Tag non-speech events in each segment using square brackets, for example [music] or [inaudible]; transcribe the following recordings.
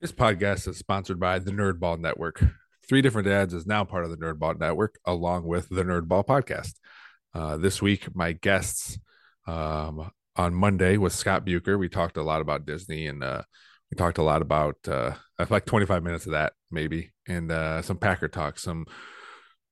This podcast is sponsored by the Nerdball Network. Three Different Dads is now part of the Nerdball Network, along with the Nerdball Podcast. Uh, this week, my guests um, on Monday was Scott Bucher. We talked a lot about Disney and uh, we talked a lot about uh, like 25 minutes of that, maybe, and uh, some Packer talk, some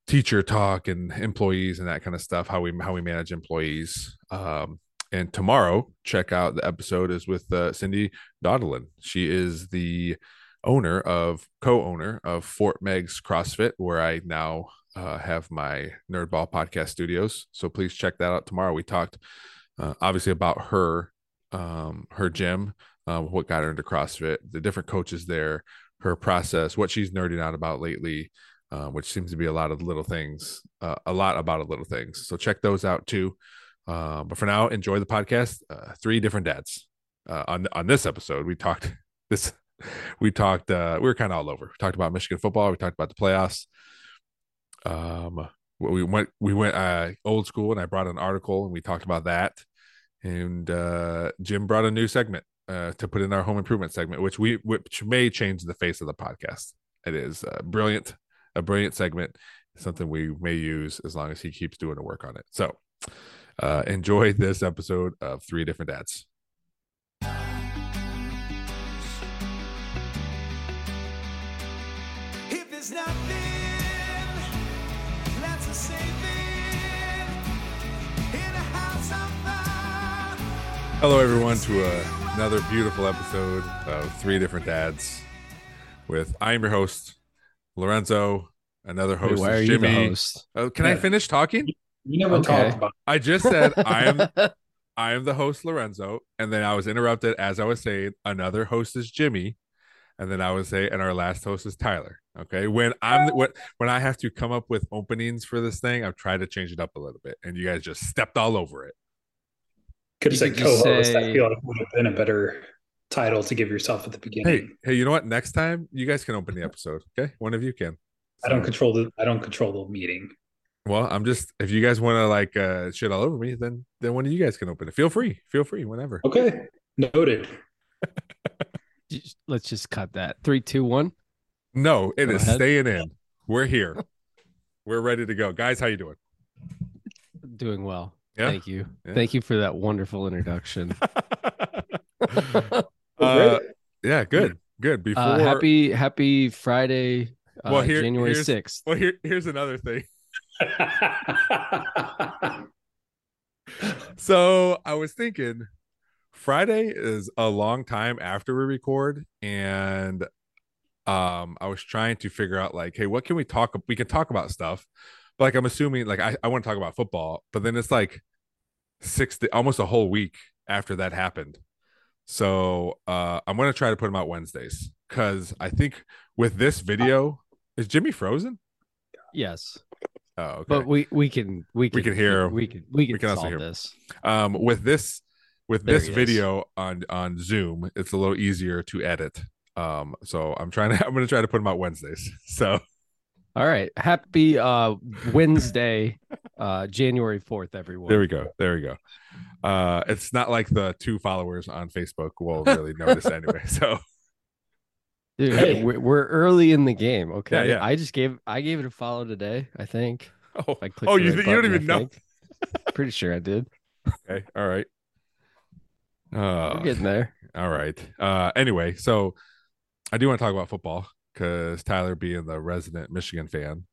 teacher talk, and employees and that kind of stuff. How we how we manage employees. Um, and tomorrow, check out the episode is with uh, Cindy Doddelin. She is the owner of co-owner of Fort Meigs CrossFit, where I now uh, have my Nerdball podcast studios. So please check that out tomorrow. We talked uh, obviously about her, um, her gym, um, what got her into CrossFit, the different coaches there, her process, what she's nerding out about lately, uh, which seems to be a lot of little things, uh, a lot about little things. So check those out too. Uh, but for now, enjoy the podcast. Uh, three different dads. Uh, on on this episode, we talked [laughs] this. We talked. Uh, we were kind of all over. We talked about Michigan football. We talked about the playoffs. Um, we went we went uh, old school, and I brought an article, and we talked about that. And Jim brought a new segment to put in our home improvement segment, which we which may change the face of the podcast. It is brilliant, a brilliant segment, something we may use as long as he keeps doing the work on it. So uh, enjoy this episode of Three Different Dads. If there's nothing left to say, in a house of fire. Hello, everyone, to uh, another beautiful episode of Three Different Dads. With I am your host, Lorenzo. Another Wait, host why are is you Jimmy. the host? Oh, can I finish talking? You never Okay. talked about I just said I am [laughs] I am the host Lorenzo, and then I was interrupted as I was saying another host is Jimmy, and then I would say and our last host is Tyler. Okay, when I'm when when I have to come up with openings for this thing, I've tried to change it up a little bit, and you guys just stepped all over it. could have said co-host. say- I feel like would have been a better title to give yourself at the beginning. hey, hey, you know what? Next time you guys can open the episode. Okay, one of you can. I don't control the I don't control the meeting. Well, I'm just if you guys want to like uh shit all over me, then then one of you guys can open it. Feel free, feel free, whenever. Okay, noted. [laughs] Let's just cut that. Three, two, one. No, it Go is ahead. staying in. We're here. We're ready to go, guys. How you doing? Doing well. Yeah. Thank you. Yeah. Thank you for that wonderful introduction. [laughs] uh, yeah, good, good. Before, Uh, happy Happy Friday, uh, Well, here- January sixth. well, here, here's another thing. [laughs] So I was thinking, Friday is a long time after we record, and um, I was trying to figure out like, hey, what can we talk? We can talk about stuff, but like I'm assuming, like I, I want to talk about football, but then it's like six, almost a whole week after that happened. So uh, I'm gonna try to put them out Wednesdays because I think with this video, is Jimmy frozen? Yes, Oh, okay. but we we can we can We can hear- we can we can, can also solve hear. this. um with this with There this he is. video on on zoom it's a little easier to edit um so i'm trying to [laughs] i'm gonna try to put them out wednesdays [laughs] so All right. Happy uh Wednesday, uh January fourth, everyone. there we go there we go uh it's not like the two followers on facebook will really notice anyway [laughs] so Dude, Hey. we're, we're early in the game. Okay. Yeah, yeah. I just gave I gave it a follow today. I think. oh, I clicked oh you, right you don't even know. Pretty sure I did. okay all right We're uh getting there. all right uh anyway so i do want to talk about football because tyler being the resident michigan fan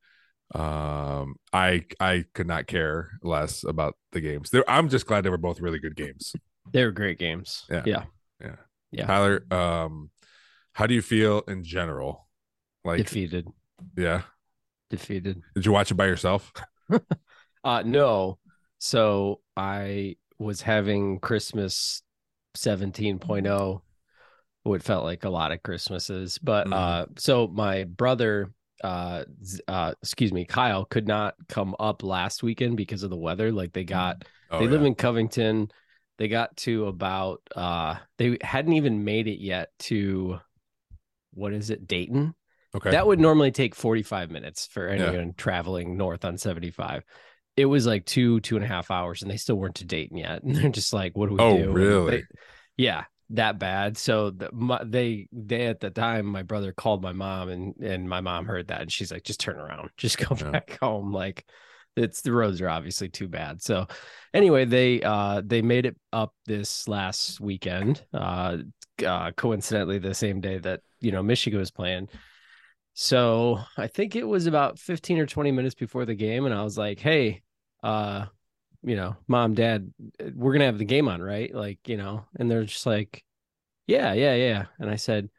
um i i could not care less about the games They're, i'm just glad they were both really good games They were great games. Yeah. Yeah. Yeah. Yeah. tyler um how do you feel in general like Defeated. yeah Defeated. did you watch it by yourself [laughs] Uh no. So I was having Christmas 17.0 what felt like a lot of Christmases. But Mhm. uh so my brother uh uh excuse me, Kyle could not come up last weekend because of the weather. Like they got oh, they yeah. live in Covington. They got to about uh they hadn't even made it yet to what is it, Dayton? okay That would normally take 45 minutes for Yeah. anyone traveling north on 75. It was like two, two and a half hours, and they still weren't to Dayton yet. [laughs] And they're just like, what do we Oh, do? Really? they- yeah. that bad. So the, my, they they at the time, my brother called my mom, and and my mom heard that, and she's like, "Just turn around, [laughs] just go Yeah. back home." Like, it's the roads are obviously too bad. So anyway, they uh they made it up this last weekend. Uh, uh coincidentally, the same day that you know Michigan was playing. So I think it was about 15 or 20 minutes before the game, and I was like, "Hey, uh, you know, mom, dad, we're gonna have the game on, right? Like, you know, and they're just like, yeah, yeah, yeah. And I said,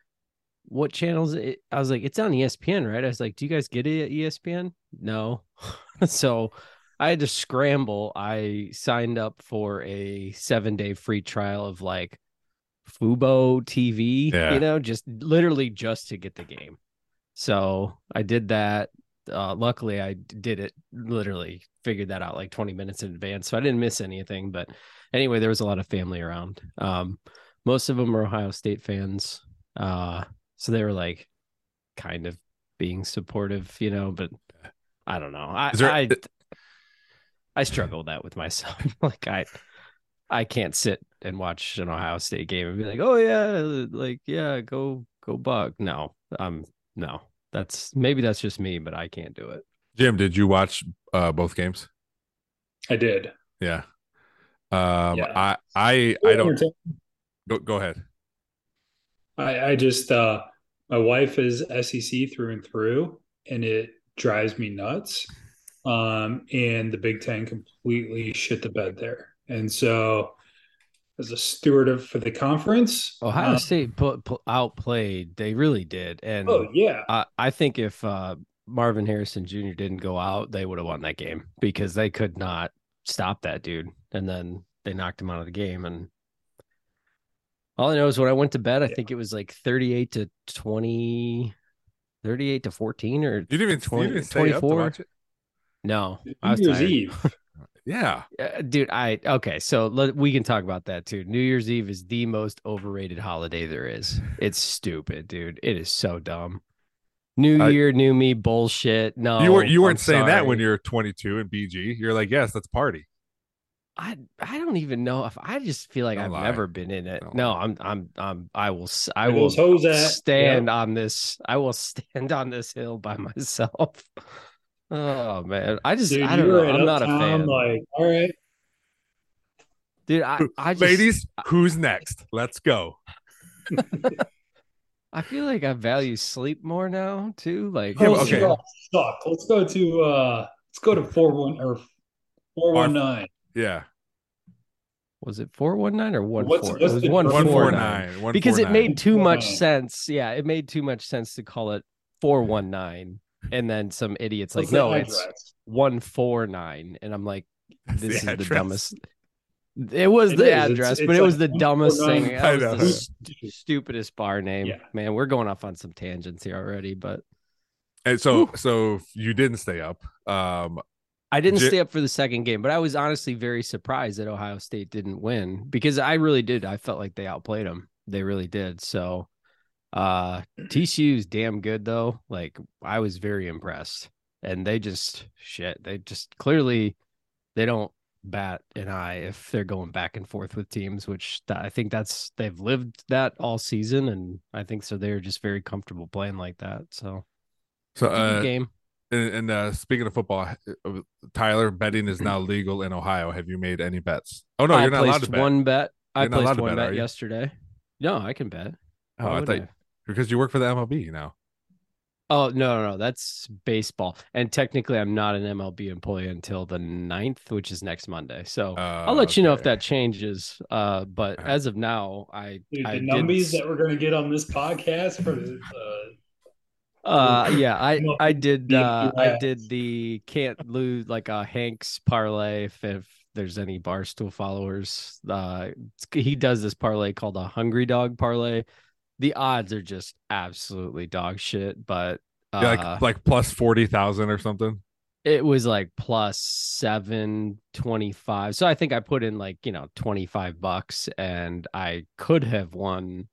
what channels? It? I was like, it's on ESPN, right? I was like, do you guys get it at ESPN? No. [laughs] so I had to scramble. I signed up for a seven day free trial of like Fubo TV, Yeah. you know, just literally just to get the game. So I did that. Uh, luckily, i did it literally figured that out like 20 minutes in advance. So I didn't miss anything. But anyway, there was a lot of family around. Um, most of them were Ohio State fans. Uh, so they were like kind of being supportive, you know, but I don't know. I, there- I, I struggle with that with myself. [laughs] like I, I can't sit and watch an Ohio State game and be like, oh yeah, like, yeah, go, go Buck. No, um, no, that's maybe that's just me, but I can't do it. Jim, did you watch uh, both games? I did. Yeah. Um, Yeah. I I I don't go, go ahead. I, I just uh my wife is SEC through and through, and it drives me nuts. Um, and the Big Ten completely shit the bed there. And so, as a steward of for the conference, Ohio uh, State put, put outplayed. They really did, and oh yeah, I, I think if uh, Marvin Harrison Jr. didn't go out, they would have won that game because they could not stop that dude. And then they knocked him out of the game. And all I know is when I went to bed, I Yeah. think it was like 38 to 20, 38 to 14 or You didn't even, 20 you didn't stay up to 24? watch it? no. I New was Year's tired. Eve. [laughs] Yeah. Uh, dude, I okay, so let, we can talk about that too. New Year's Eve is the most overrated holiday there is. It's stupid, dude. It is so dumb. New I- Year, new me, bullshit. No, you weren't you I'm weren't saying that when you're 22 and BG. You're like, yes, let's party. I I don't even know if I just feel like Don't I've lie. never been in it. Don't No, lie. I'm I'm I'm I will s- I Where will those hoes at? stand on this. I will stand on this hill by [laughs] myself. Oh man, I just Dude, I you don't were know. at I'm not a fan, Like, all right, dude. I I just Ladies, who's next? Let's go. I feel like I value sleep more now too. Like, Yeah, okay. suck. Suck. Let's go to uh let's go to four one or four one nine. Yeah. was it four one nine or one What's- what's it was the one difference? 149. because it made too much sense. Yeah, it made too much sense to call it four one nine, and then some idiots like, What's the no, it's one four nine, and I'm like, [laughs] this the is the dumbest. [laughs] It was It the is. Address, it's but it was the dumbest thing. 149. That was the stu- stupidest bar name. Yeah. Man, we're going off on some tangents here already, but And so so you didn't stay up. Um I didn't J- stay up for the second game, but I was honestly very surprised that Ohio State didn't win because I really did. I felt like they outplayed them. They really did. So uh TCU's damn good though. Like I was very impressed. And they just shit. They just clearly they don't bat an eye if they're going back and forth with teams, which I think that's they've lived that all season and I think so they're just very comfortable playing like that. So so uh game. And, and uh speaking of football, uh, Tyler, betting is now legal in Ohio. Have you made any bets? Oh no, I you're not allowed placed to bet. one bet. I You're not placed one bet, bet yesterday. No, I can bet. Oh, Why I would thought because you work for the MLB now. Oh no, no, no, that's baseball. And technically, I'm not an MLB employee until the 9th, which is next Monday. So I'll let you know if that changes. Uh, but Alright. as of now, I Dude, I the did numbies that we're gonna get on this podcast for the uh, Uh, [laughs] yeah, I I did uh I did the can't lose like a Hanks parlay if, if there's any barstool followers. Uh, he does this parlay called a hungry dog parlay. The odds are just absolutely dog shit, but uh, Yeah, like like plus forty thousand or something. it was like plus seven twenty five. So I think I put in like you know twenty five bucks, and I could have won.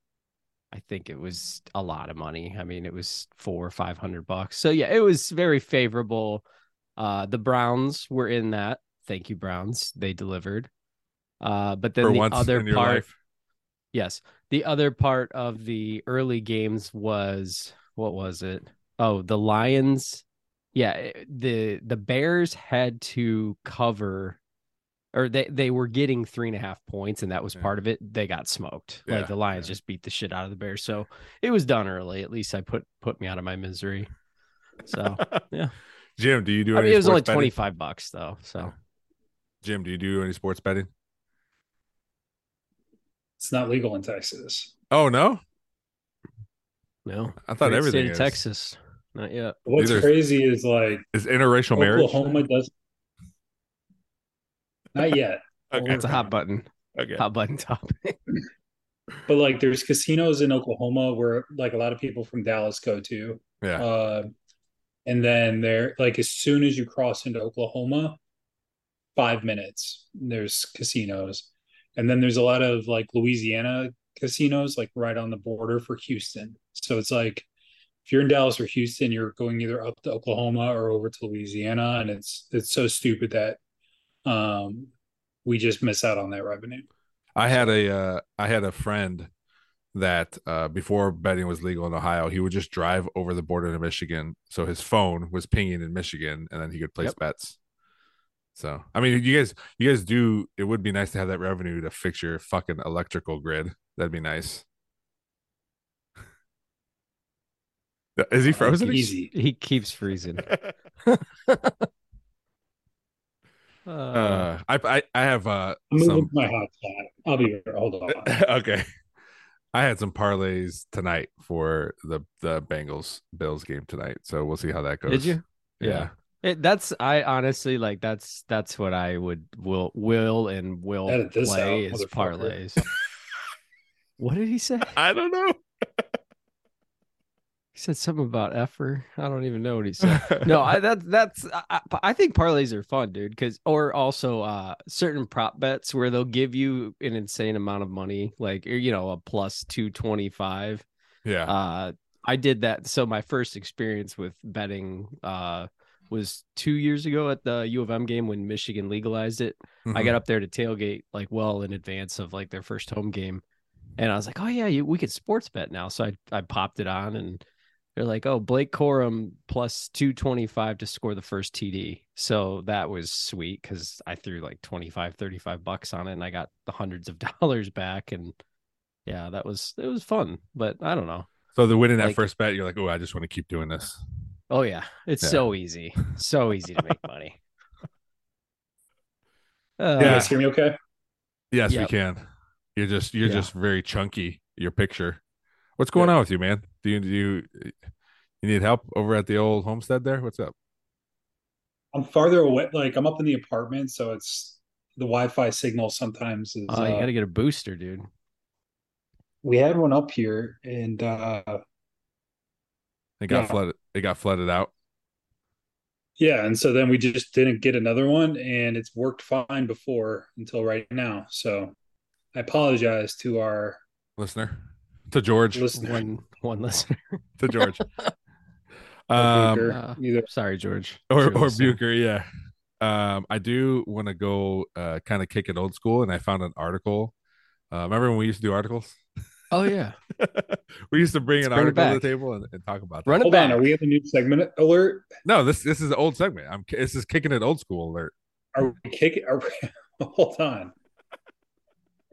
I think it was a lot of money. I mean, it was four or five hundred bucks. So yeah, it was very favorable. Uh, the Browns were in that. Thank you, Browns. They delivered. Uh, but then For the other part, life. Yes. The other part of the early games was what was it? Oh, the Lions. Yeah, eh, the the Bears had to cover or they, they were getting three and a half points, and that was Yeah. part of it. They got smoked. Yeah, like the Lions yeah. just beat the shit out of the Bears. So it was done early. At least I put put me out of my misery. So [laughs] yeah. Jim, do you do I any mean it was only betting? twenty five bucks though. So Jim, do you do any sports betting? It's not legal in Texas. Oh no, no. I thought Great everything state of is. Texas. Not yet. What's Neither- crazy is like is interracial marriage. Oklahoma does not yet, Okay. It's a hot button. Okay. Hot button topic. [laughs] but like there's casinos in Oklahoma where like a lot of people from Dallas go to. Yeah. Uh, and then there, like as soon as you cross into Oklahoma, five minutes there's casinos, and then there's a lot of like Louisiana casinos, like right on the border for Houston. So it's like if you're in Dallas or Houston, you're going either up to Oklahoma or over to Louisiana, and it's it's so stupid that um we just miss out on that revenue. I had a uh, I had a friend that uh, before betting was legal in Ohio, he would just drive over the border to Michigan, so his phone was pinging in Michigan, and then he could place Yep. bets. So I mean, you guys, you guys do. It would be nice to have that revenue to fix your fucking electrical grid. That'd be nice. [laughs] Is he frozen? Easy. He keeps freezing. [laughs] [laughs] Uh, Uh, I, I I have uh some my hot spot. I'll be here. Hold on. [laughs] okay. I had some parlays tonight for the the Bengals Bills game tonight, so we'll see how that goes. Did you? Yeah. Yeah. It, that's I honestly like that's that's what I would will will and will play out, is parlays. [laughs] what did he say? I don't know. [laughs] He said something about effer. I don't even know what he [laughs] said. no, I that that's I, I- I think parlays are fun, dude. Because or also uh certain prop bets where they'll give you an insane amount of money, like you know a plus two twenty five. yeah. Uh, I did that. So my first experience with betting uh was two years ago at the U of M game when Michigan legalized it. I Mhm. got up there to tailgate like well in advance of like their first home game, and I was like, "Oh yeah, you, we could sports bet now." So I I popped it on, and they're like, "Oh, Blake Corum plus two twenty five to score the first TD." So that was sweet because I threw like 25, 35 bucks on it, and I got the hundreds of [laughs] dollars back, and yeah, that was it was fun. But I don't know. so the winning that like- first bet, you're like, oh, I just want to keep doing this. Oh yeah, it's Yeah. so easy, so easy to make money. [laughs] Uh, Yeah. guys hear me okay? Yes, we can. You're just you're Yeah. just very chunky. Your picture. What's going on with you, man? Do you do you you need help over at the old homestead there? What's up? I'm farther away. Like I'm up in the apartment, so it's the Wi-Fi signal sometimes is. oh, you uh, got to get a booster, dude. we had one up here, and uh It got Yeah. flooded. It got flooded out. yeah, and so then we just didn't get another one, and it's worked fine before until right now. So I apologize to our Listener. To George. listener. One one listener. [laughs] To George. [laughs] um Beaker, uh, either. Sorry, George. or If or listening. Bucher, yeah. Um, I do want to go uh kind of kick it old school, and I found an article. Uh, remember when we used to do articles? Oh yeah, [laughs] we used to bring Let's an bring it article to the table and, and talk about that. run it Hold back. on, are we at the new segment alert? No, this this is an old segment. I'm this is kicking it old school alert. Are we kicking? Are we, hold on.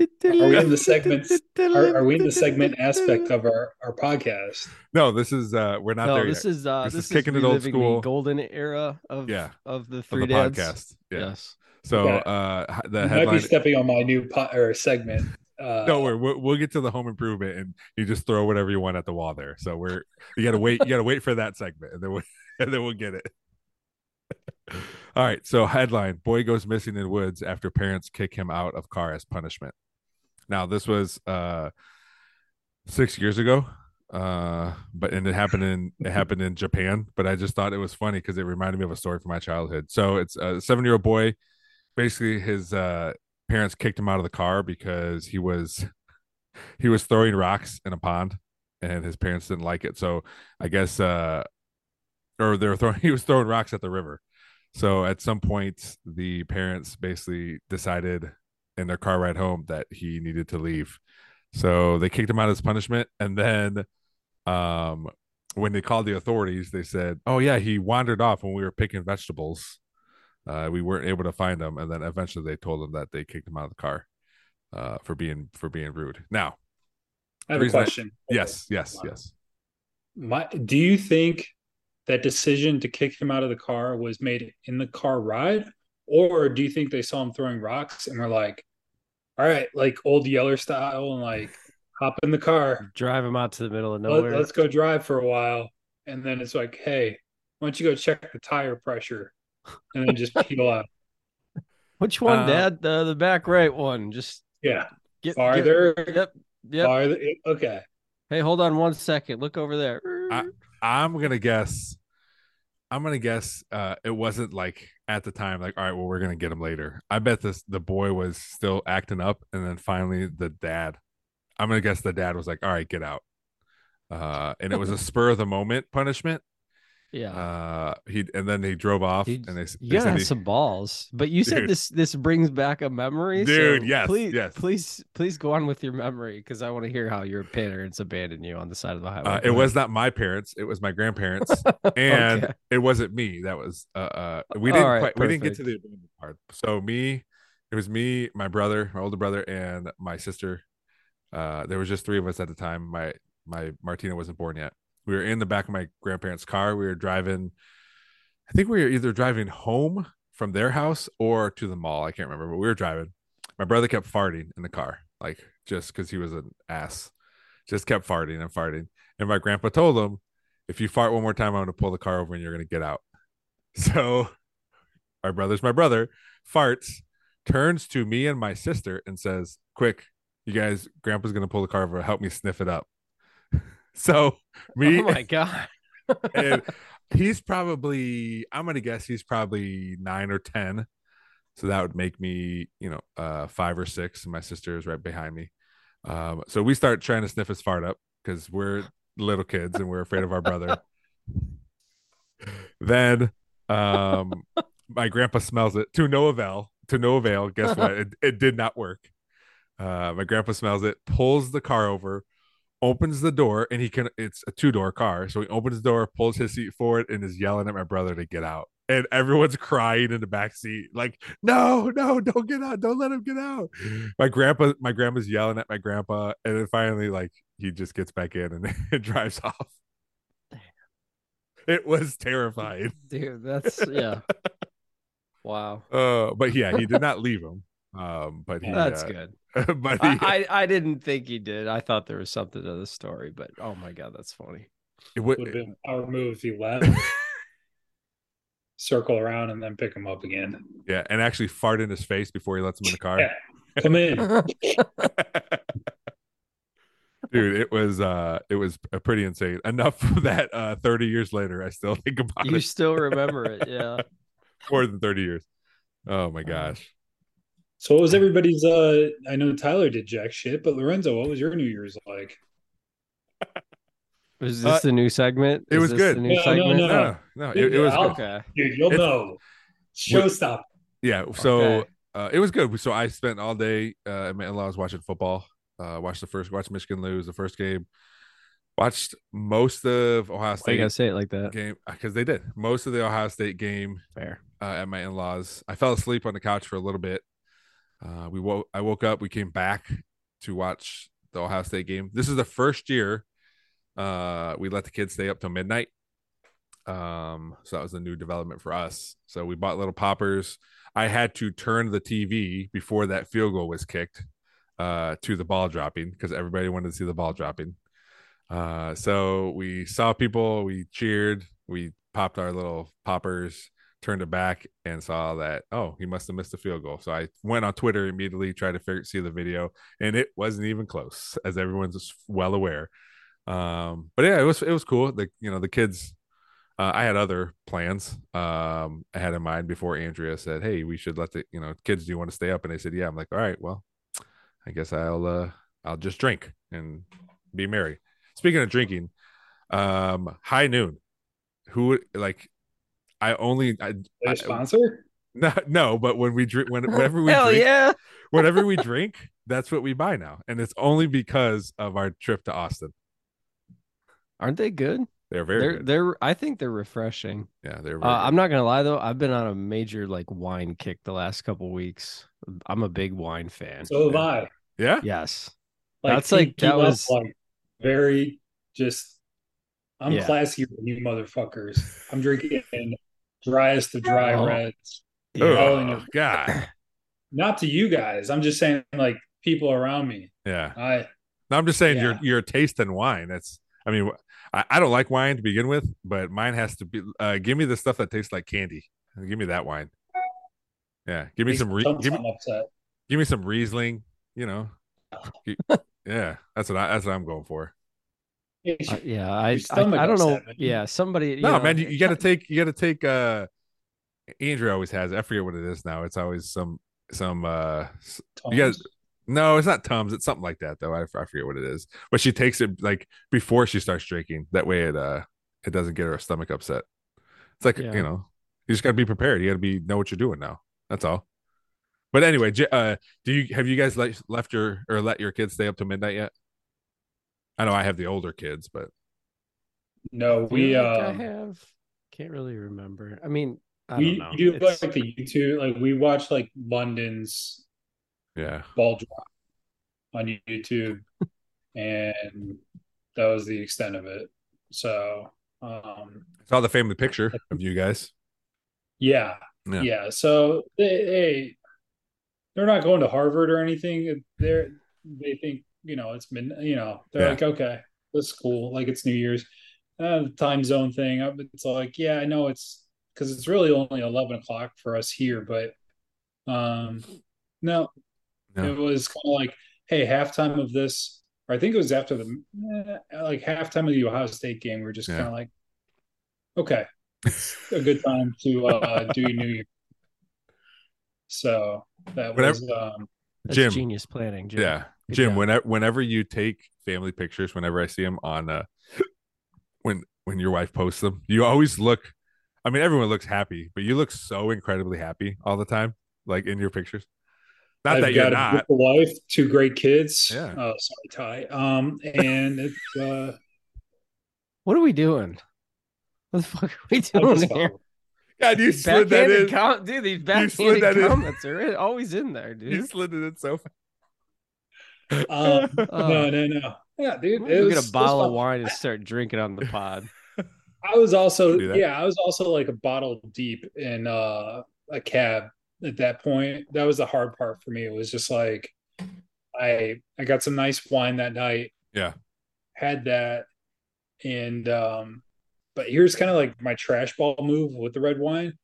Are we in the segment? Are, are we in the segment aspect of our our podcast? No, this is uh we're not no, there this yet. is uh This this, is kicking it old school. golden era of Yeah. of the of three the dads. podcast. Yeah. Yes. So Okay. uh h- the You might be stepping on my new pot or segment. Uh, don't worry, we'll, we'll get to the home improvement and you just throw whatever you want at the wall there. So we're you gotta wait, you gotta wait for that segment and then we [laughs] and then we'll get it. [laughs] All right. So headline boy goes missing in woods after parents kick him out of car as punishment. Now this was uh six years ago. Uh but and it happened in it happened in Japan, but I just thought it was funny because it reminded me of a story from my childhood. So it's a seven year old boy, basically his uh parents kicked him out of the car because he was he was throwing rocks in a pond and his parents didn't like it so i guess uh or they were throwing [laughs] he was throwing rocks at the river so at some point the parents basically decided in their car ride home that he needed to leave So they kicked him out as punishment, and then um, when they called the authorities, they said, "Oh yeah, he wandered off when we were picking vegetables. Uh, we weren't able to find him." And then eventually they told him that they kicked him out of the car uh, for being for being rude. Now, I have a Reason I- question. yes, yes, yes. My, do you think that decision to kick him out of the car was made in the car ride, or do you think they saw him throwing rocks and were like, "All right, like old Yeller style, and like hop in the car, Drive him out to the middle of nowhere. Let, nowhere. us go drive for a while," and then it's like, "Hey, why don't you go check the tire pressure?" And then just peel out. [laughs] Which one, Uh, Dad? The the back right one. Just Yeah, get farther. Get, yep. Yep. farther. Okay. Hey, hold on one second. Look over there. I- I'm gonna guess. I'm gonna guess uh, it wasn't like at the time like all right, well we're gonna get him later. I bet this the boy was still acting up, and then finally the dad. I'm gonna guess the dad was like, all right, get out. Uh, and it was a [laughs] spur of the moment punishment. Yeah. Uh, he and then he drove off, He- and they, you they gotta said have he, some balls. But you said this this brings back a memory. Dude, so yes, Please, yes. please, please go on with your memory because I want to hear how your parents abandoned you on the side of the highway. uh, it was not my parents, it was my grandparents, [laughs] and Okay. it wasn't me. That was uh, uh we didn't right, quite we didn't get to the abandoned part. So me, it was me, my brother, my older brother, and my sister. Uh, there was just three of us at the time. My my Martina wasn't born yet. We were in the back of my grandparents' car. We were driving. I think we were either driving home from their house or to the mall. I can't remember, but we were driving. My brother kept farting in the car, like just because he was an ass. Just kept farting and farting. And my grandpa told him, if you fart one more time, I'm going to pull the car over and you're going to get out. [laughs] So my brother's my brother farts, turns to me and my sister and says, Quick, you guys, grandpa's going to pull the car over. Help me sniff it up. So me oh my god. and [laughs] he's probably i'm gonna guess he's probably nine or ten. So that would make me you know uh five or six. And my sister is right behind me. Um so we start trying to sniff his fart up because we're little kids and we're afraid of our brother. Then um my grandpa smells it to no avail to no avail. Guess what? [laughs] It, it did not work. Uh my grandpa smells it pulls the car over opens the door and he can it's a two-door car. So he opens the door pulls his seat forward and is yelling at my brother to get out. And everyone's crying in the back seat like no no don't get out. Don't let him get out. My grandpa my grandma's yelling at my grandpa and then finally like he just gets back in and, [laughs] and drives off. It was terrifying. Dude, that's yeah. [laughs] Wow. uh but yeah he did not leave him um but he That's uh, good. [laughs] but he, I, I I didn't think he did. I thought there was something to the story, but oh my god, that's funny. it would Would have been a power move if he left, [laughs] circle around, and then pick him up again. yeah and actually fart in his face before he lets him in the car Yeah. Come in. [laughs] dude it was uh it was uh, pretty insane enough that uh 30 years later i still think about You it still remember it, yeah. more than 30 years oh my gosh So what was everybody's uh I know Tyler did jack shit, but Lorenzo, what was your New Year's like? Is this Uh, the new segment? it Is was this good. The new No, no, segment? no. no no it, it was I'll- good. Okay. Dude, you'll It's- know. Showstopper. yeah so Okay. uh it was good so i spent all day uh at my in-laws watching football uh watched the first watched michigan lose the first game watched most of ohio Why you state gotta say it like that? game because they did most of the ohio state game Fair. uh, at my in-laws. I fell asleep on the couch for a little bit. Uh, we woke. I woke up. We came back to watch the Ohio State game. This is the first year uh, we let the kids stay up till midnight. Um, so that was a new development for us. So we bought little poppers. I had to turn the TV before that field goal was kicked uh, to the ball dropping because everybody wanted to see the ball dropping. Uh, so we saw people. We cheered. We popped our little poppers turned it back and saw that oh he must have missed a field goal. So i went on twitter immediately tried to figure, see the video and it wasn't even close as everyone's well aware. Um but yeah it was it was cool. The you know the kids uh, i had other plans um i had in mind before andrea said hey we should let the you know kids do you want to stay up? And they said yeah. I'm like all right well i guess i'll uh i'll just drink and be merry. Speaking of drinking um high noon who like I only I, Their I- sponsor? [laughs] No, no, but when we drink, when, whenever we Hell drink, yeah! [laughs] whenever we drink, that's what we buy now, and it's only because of our trip to Austin. Aren't they good? They're very they're good. they're. I think they're refreshing. yeah, they're. Uh, I'm not gonna lie though. I've been on a major like wine kick the last couple weeks. I'm a big wine fan. So have Yeah. I. yeah. yes. Like, That's like- that was- like very just. I'm Yeah. classier than you motherfuckers. I'm drinking driest of dry Oh. reds. Oh, Oh God. [laughs] Not to you guys. I'm just saying, like people around me. Yeah. I No, I'm just saying Yeah. your your taste in wine. That's. I mean, I, I don't like wine to begin with, but mine has to be. Uh, give me the stuff that tastes like candy. Give me that wine. Yeah. Give me some. Re- give me upset. give me some Riesling. You know. [laughs] Yeah, that's what I. That's what I'm going for. Uh, yeah, I, I I don't know. upset, man. Yeah, somebody. You no, know, man, you, you got to take. You got to take. uh Andrea always has. I forget what it is now. It's always some some. uh s- You guys- No, it's not Tums. It's something like that though. I, I forget what it is. But she takes it like before she starts drinking. That way it uh it doesn't get her stomach upset. It's like Yeah. you know you just got to be prepared. You got to be know what you're doing now. That's all. But anyway, uh, do you have you guys like left your or let your kids stay up to midnight yet? I know I have the older kids, but No, we like um, I have. Can't really remember. I mean, I we don't know. do It's- like the YouTube. Like we watch like London's yeah, ball drop on YouTube, [laughs] and that was the extent of it. So, um, I saw the family picture of you guys. yeah, Yeah. yeah. So they, they they're not going to Harvard or anything. They're they think you know it's been, You know they're Yeah. like okay, that's cool. Like it's New Year's, uh, the time zone thing. uh, It's like yeah, I know it's because it's really only eleven o'clock for us here, but um, no, No. it was kind of like hey, halftime of this. Or I think it was after the eh, like halftime of the Ohio State game. We are just Yeah. kind of like, okay, it's a good time to uh, do New Year. So that Whenever- was um, That's Jim. genius planning. Jim. Yeah, Good Jim. job. Whenever whenever you take family pictures, whenever I see them on uh, when when your wife posts them, you always look. I mean, everyone looks happy, but you look so incredibly happy all the time, like in your pictures. Not I've that you're got a not. beautiful wife, two great kids. Yeah. Oh, sorry, Ty. Um, and it's uh, What are we doing? What the fuck are we doing just here? Following. God, you slid that Backhanded in. com- dude. These slid that backhanded in. comments are in- always in there, dude. You slid it in so fast. Um, Oh. [laughs] no, no, no. Yeah, dude. I'm It gonna was, get a bottle of wine and start drinking on the [laughs] pod. I was also yeah, I was also like a bottle deep in uh a cab at that point. That was the hard part for me. It was just like I I got some nice wine that night. Yeah. Had that and um but here's kind of like my trash ball move with the red wine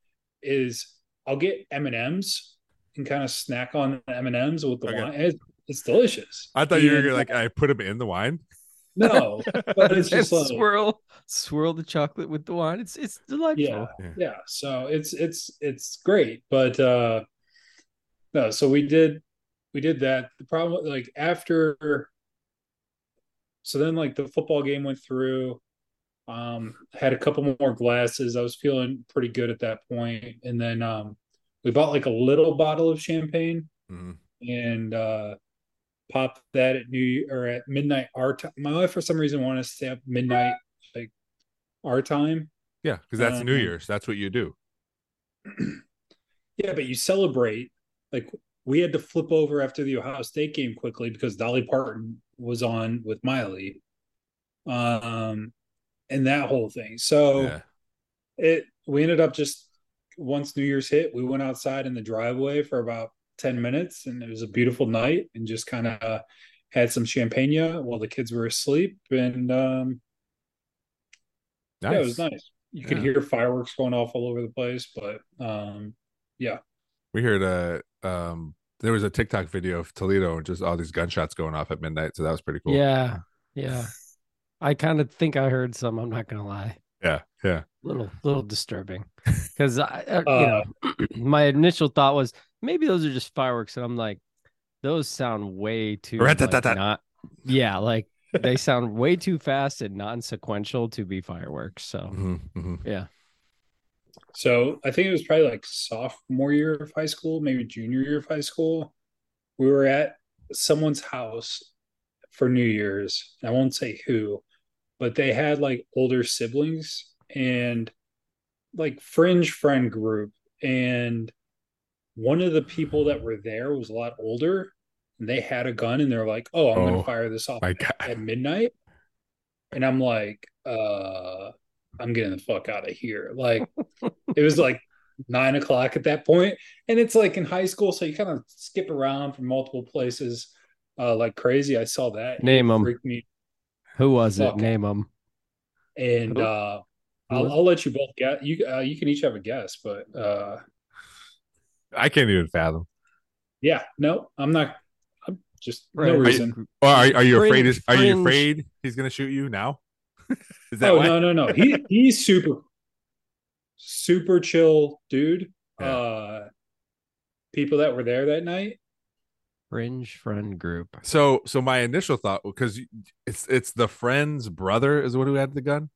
is I'll get M&Ms and kind of snack on M&Ms with the Okay. wine. It's, it's delicious. I thought you were gonna, like I put them in the wine. no, but it's [laughs] just like swirl, swirl the chocolate with the wine. It's it's delightful. yeah Yeah. yeah so it's it's it's great but uh no so we did we did that the problem like after so then like the football game went through um had a couple more glasses i was feeling pretty good at that point and then um we bought like a little bottle of champagne Mhm. and uh popped that at new Year or at midnight our time my wife for some reason wanted to stay up midnight like our time Yeah, because that's New Um, Year's. That's what you do. [clears throat] Yeah, but you celebrate like we had to flip over after the Ohio State game quickly because Dolly Parton was on with Miley. Um and that whole thing. So Yeah. it we ended up just once New Year's hit, we went outside in the driveway for about 10 minutes and it was a beautiful night and just kind of had some champagne while the kids were asleep and um Nice. yeah, it was nice. You could hear fireworks going off all over the place, but um yeah. We heard uh um there was a TikTok video of Toledo and just all these gunshots going off at midnight, so that was pretty cool. Yeah, yeah. I kind of think I heard some. I'm not gonna lie. yeah, yeah. Little, little disturbing. [laughs] Because I, uh, you know, [clears throat] my initial thought was maybe those are just fireworks, and I'm like, those sound way too like, not. Yeah, like they [laughs] sound way too fast and non-sequential to be fireworks. So Mhm, mhm. yeah, So I think it was probably like sophomore year of high school, maybe junior year of high school. We were at someone's house for New Year's. I won't say who, but they had like older siblings and like fringe friend group. And one of the people that were there was a lot older and they had a gun and they're like, Oh, I'm Oh, gonna fire this off My at midnight. And I'm like, uh, I'm getting the fuck out of here. Like it was like nine o'clock at that. And it's like in high school, so you kind of skip around from multiple places uh like crazy. I saw that. Name It 'em. freaked me. Who was it? Fuck. Name them. And uh I'll, I'll let you both get you uh, you can each have a guess, but uh I can't even fathom. yeah, no, I'm not I'm just no Right. reason. Or are, are you afraid? Is, are you afraid he's gonna shoot you now? [laughs] Is that Oh why? no, no, no. He he's super super chill dude. Yeah. Uh people that were there that night. Fringe friend group. So, so my initial thought because it's it's the friend's brother is what who had the gun,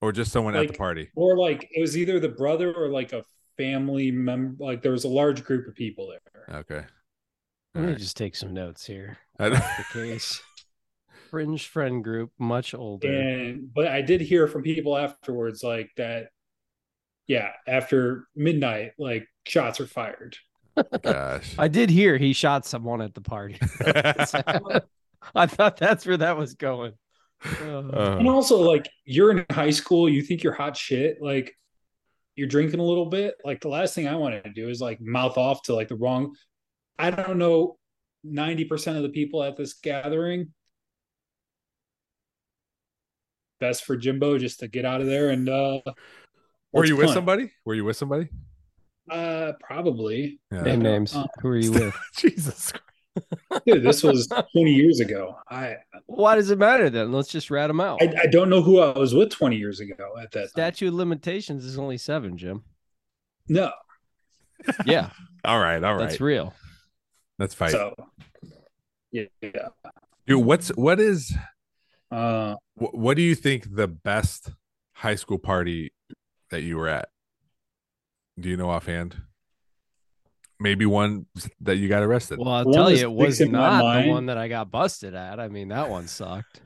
or just someone at the party. or like it was either the brother or like a family member like there was a large group of people there Okay. Let me right. just take some notes here. I- The case. Fringe friend group, much older. and but i did hear from people afterwards like that yeah after midnight like shots were fired Gosh. I did hear he shot someone at the party. [laughs] [laughs] I thought that's where that was going. Uh, and also like you're in high school you think you're hot shit like you're drinking a little bit like the last thing i wanted to do is like mouth off to like the wrong i don't know 90% of the people at this gathering best for jimbo just to get out of there and uh were you with punt. somebody? Were you with somebody? Uh probably Yeah. name names. Uh, Who are you [laughs] with? Jesus. Dude this was 20 years ago i Why does it matter then? Let's just rat them out. i, I don't know who i was with 20 years ago at that time. Statute of limitations is only seven, Jim. no Yeah, [laughs] All right. All right. that's real. Let's fight. so yeah, yeah. Dude, what's what is Uh, wh- what do you think the best high school party that you were at? Do you know offhand? Maybe one that you got arrested. Well, I'll one tell you, it was sticks in not the one that I got busted at. I mean, that one sucked.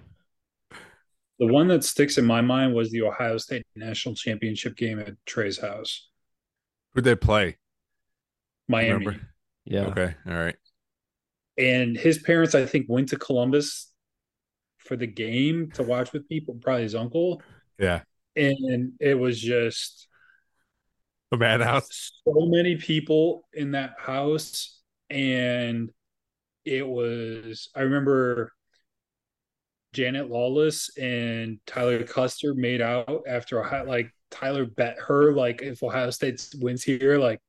the one that sticks in my mind was the Ohio State national championship game at Trey's house, Who'd they play? Miami. Remember? Yeah. Okay. All right. And his parents, I think, went to Columbus for the game to watch with people, probably his uncle. Yeah. And it was just The madhouse. so many people in that house. And it was, I remember Janet Lawless and Tyler Custer made out after Ohio, like Tyler bet her, like, if Ohio State wins here, like,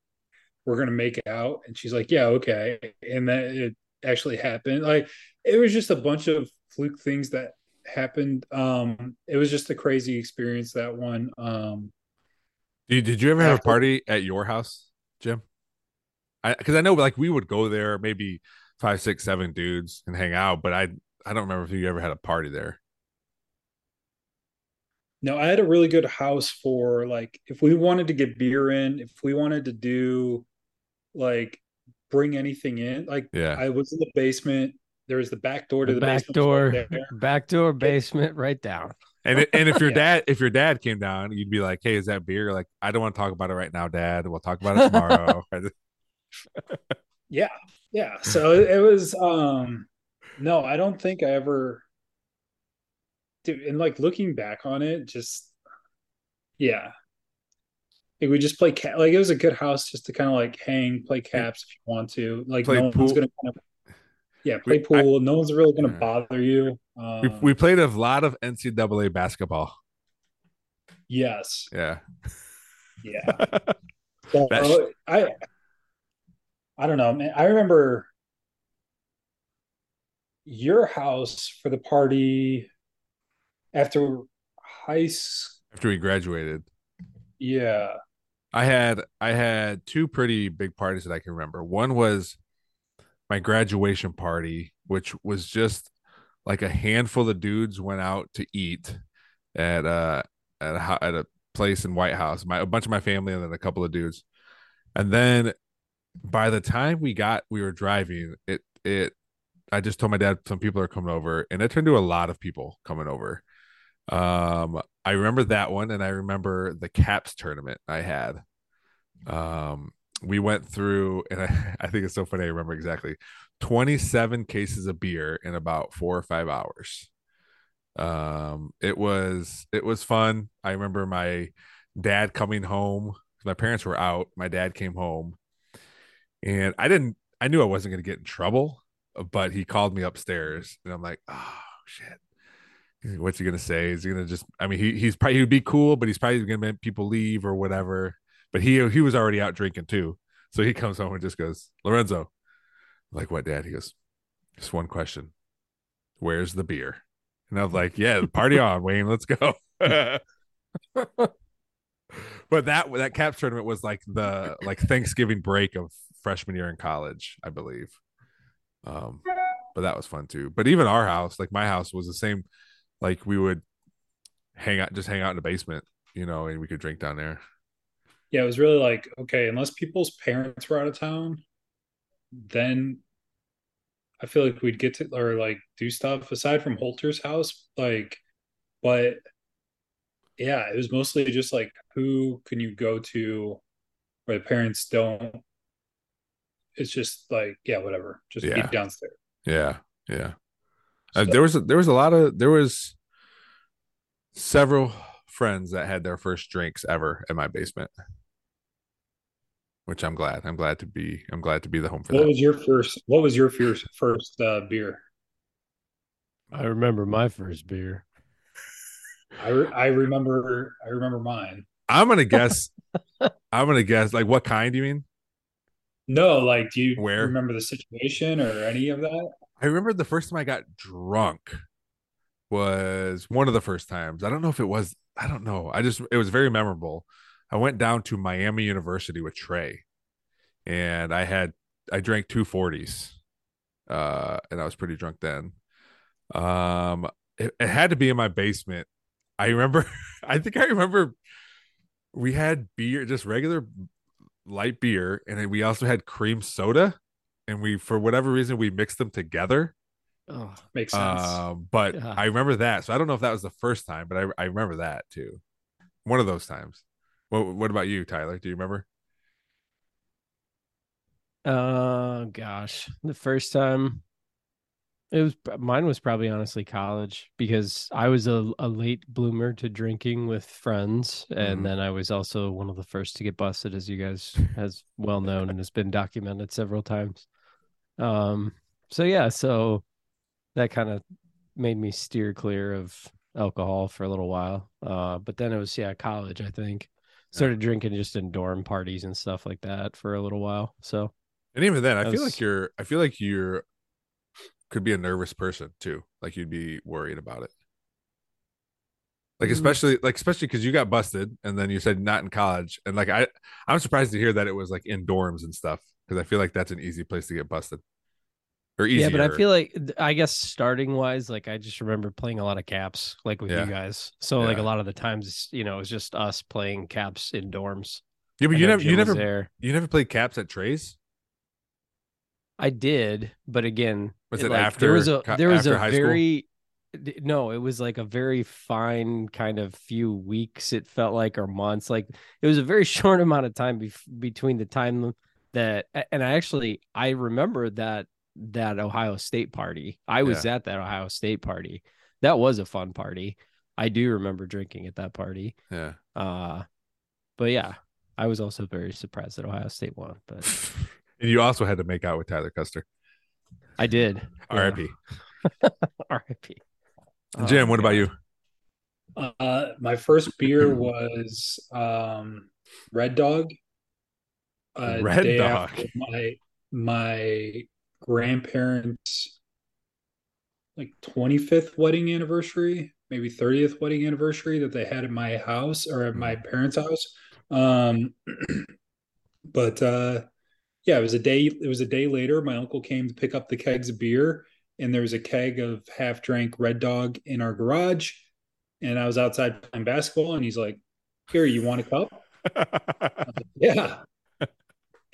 we're to make it out. And she's like, yeah, okay. And then it actually happened. Like, it was just a bunch of fluke things that happened. Um, it was just a crazy experience, that one. Um, Did, did you ever have a party at your house, Jim? Because I know like we would go there, maybe five, six, seven dudes and hang out, but I I don't remember if you ever had a party there. No, I had a really good house for like if we wanted to get beer in, if we wanted to do like bring anything in. Like Yeah. I was in the basement. There was the back door to The the, back basement door, right back door, basement, right down. And and if your [laughs] dad if your dad came down, you'd be like, "Hey, is that beer?" Like, I don't want to talk about it right now, Dad. We'll talk about it tomorrow. [laughs] Yeah. Yeah. So it, it was um no, I don't think I ever dude and like looking back on it, just yeah. Like we just play cat like it was a good house just to kind of like hang, play caps if you want to. Like Play no one's gonna kind of yeah, play We- pool. no one's really gonna Yeah. bother you. we, Um, we played a lot of NCAA basketball. yes, Yeah. yeah. [laughs] So, That- I I don't know, man. I remember your house for the party after high school. After we graduated. Yeah. I had I had two pretty big parties that I can remember. One was my graduation party, which was just like a handful of dudes went out to eat at uh at a at a place in White House, my a bunch of my family and then a couple of dudes. And then by the time we got we were driving, it it I just told my dad some people are coming over and it turned to a lot of people coming over. Um I remember that one and I remember the caps tournament I had. Um we went through and [laughs] I, I think it's so funny I remember exactly 27 cases of beer in about 4 or 5 hours. Um it was it was fun. I remember my dad coming home my parents were out my dad came home and i didn't i knew i wasn't going to get in trouble but he called me upstairs and i'm like oh shit. What's he gonna say? Is he gonna just i mean he, he's probably he'd be cool but he's probably gonna make people leave or whatever but he he was already out drinking too so he comes home and just goes lorenzo I'm like what dad he goes just one question where's the beer and I was like, "Yeah, party on, Wayne. Let's go." [laughs] but that that caps tournament was like the like Thanksgiving break of freshman year in college, I believe. Um, but that was fun too. But even our house, like my house, was the same. Like we would hang out, just hang out in the basement, you know, and we could drink down there. Yeah, it was really like, okay, unless people's parents were out of town, then I feel like we'd get to or like do stuff aside from Holter's house, like, but yeah, it was mostly just like who can you go to where the parents don't. It's just like, yeah, whatever. Just Yeah. be downstairs. Yeah, yeah. Uh, there was there was a lot of there was several friends that had their first drinks ever in my basement, which I'm glad. I'm glad to be. I'm glad to be the home for What that. was your first? What was your first first uh, beer? I remember my first beer. I re- I remember I remember mine. I'm gonna [laughs] guess. I'm gonna guess. Like, what kind you mean? No, like, do you Where? remember the situation or any of that? I remember the first time I got drunk was one of the first times. I don't know if it was. I don't know. I just it was very memorable. I went down to Miami University with Trey, and I had I drank two forties, uh, and I was pretty drunk then. Um, it, it had to be in my basement. I remember. [laughs] I think I remember we had beer, just regular light beer, and then we also had cream soda and we for whatever reason we mixed them together. Oh, Makes sense. Um, but Yeah. I remember that. So I don't know if that was the first time, but I I remember that too. One of those times. What what about you, Tyler? Do you remember? uh, gosh, the first time it was mine was probably honestly college because I was a, a late bloomer to drinking with friends, and Mhm. then I was also one of the first to get busted, as you guys has well [laughs] known and has been documented several times. Um, so yeah, so that kind of made me steer clear of alcohol for a little while. Uh, but then it was yeah, college. I think started drinking just in dorm parties and stuff like that for a little while. So And even then, I That feel like you're I feel like you're could be a nervous person too. Like you'd be worried about it. Like Mm. especially like especially because you got busted and then you said not in college. And like I I'm surprised to hear that it was like in dorms and stuff. Because I feel like that's an easy place to get busted. Or easier. yeah, but I feel like I guess starting wise, like I just remember playing a lot of caps, like with Yeah. you guys. So like a lot of the times, you know, it was just us playing caps in dorms. Yeah, but you never you Jim was never there. you never played caps at Trey's? I did, but again, Was it like, after there was a there was a school? very d- no, it was like a very fine kind of few weeks. It felt like or months. Like it was a very [laughs] short amount of time bef- between the time that and I actually I remember that that Ohio State party. I was at that Ohio State party. That was a fun party. I do remember drinking at that party. Yeah. Uh but yeah, I was also very surprised that Ohio State won, but [laughs] and you also had to make out with Tyler Custer. I did. Yeah. R.I.P. R.I.P. Jim, Oh, what about you? Uh, my first beer [clears throat] was um, Red Dog. Uh, Red Dog. My my grandparents' like twenty fifth wedding anniversary, maybe thirtieth wedding anniversary that they had at my house or at my parents' house. Um, [clears throat] but uh, yeah, it was a day. It was a day later. My uncle came to pick up the kegs of beer, and there was a keg of half drank Red Dog in our garage. And I was outside playing basketball, and he's like, Here, you want a cup? [laughs] Yeah.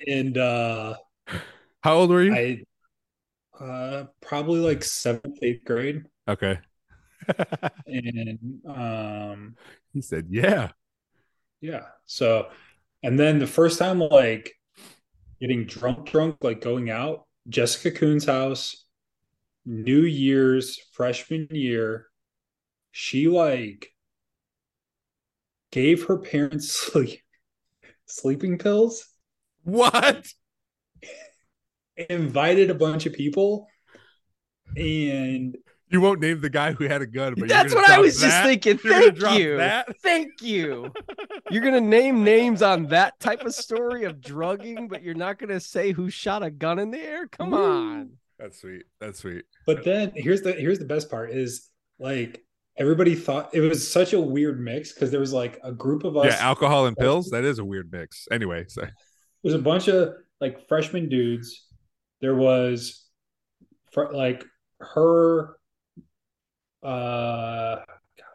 And uh How old were you? I uh probably like seventh, eighth grade. okay. [laughs] And um he said, "Yeah." yeah. So and then the first time like getting drunk, drunk, like going out, Jessica Coon's house, New Year's freshman year, she like gave her parents [laughs] sleep sleeping pills, What? Invited a bunch of people, and You won't name the guy who had a gun, but you're That's what I drop was just thinking. You're Thank you. that? Thank you. You're gonna name names on that type of story of drugging, but you're not gonna say who shot a gun in the air. Come Woo. on. That's sweet. That's sweet. But then here's the here's the best part is like everybody thought it was such a weird mix because there was like a group of us. Yeah, alcohol and pills. That is a weird mix. Anyway, so There's a bunch of like freshman dudes. There was like her. Uh, God,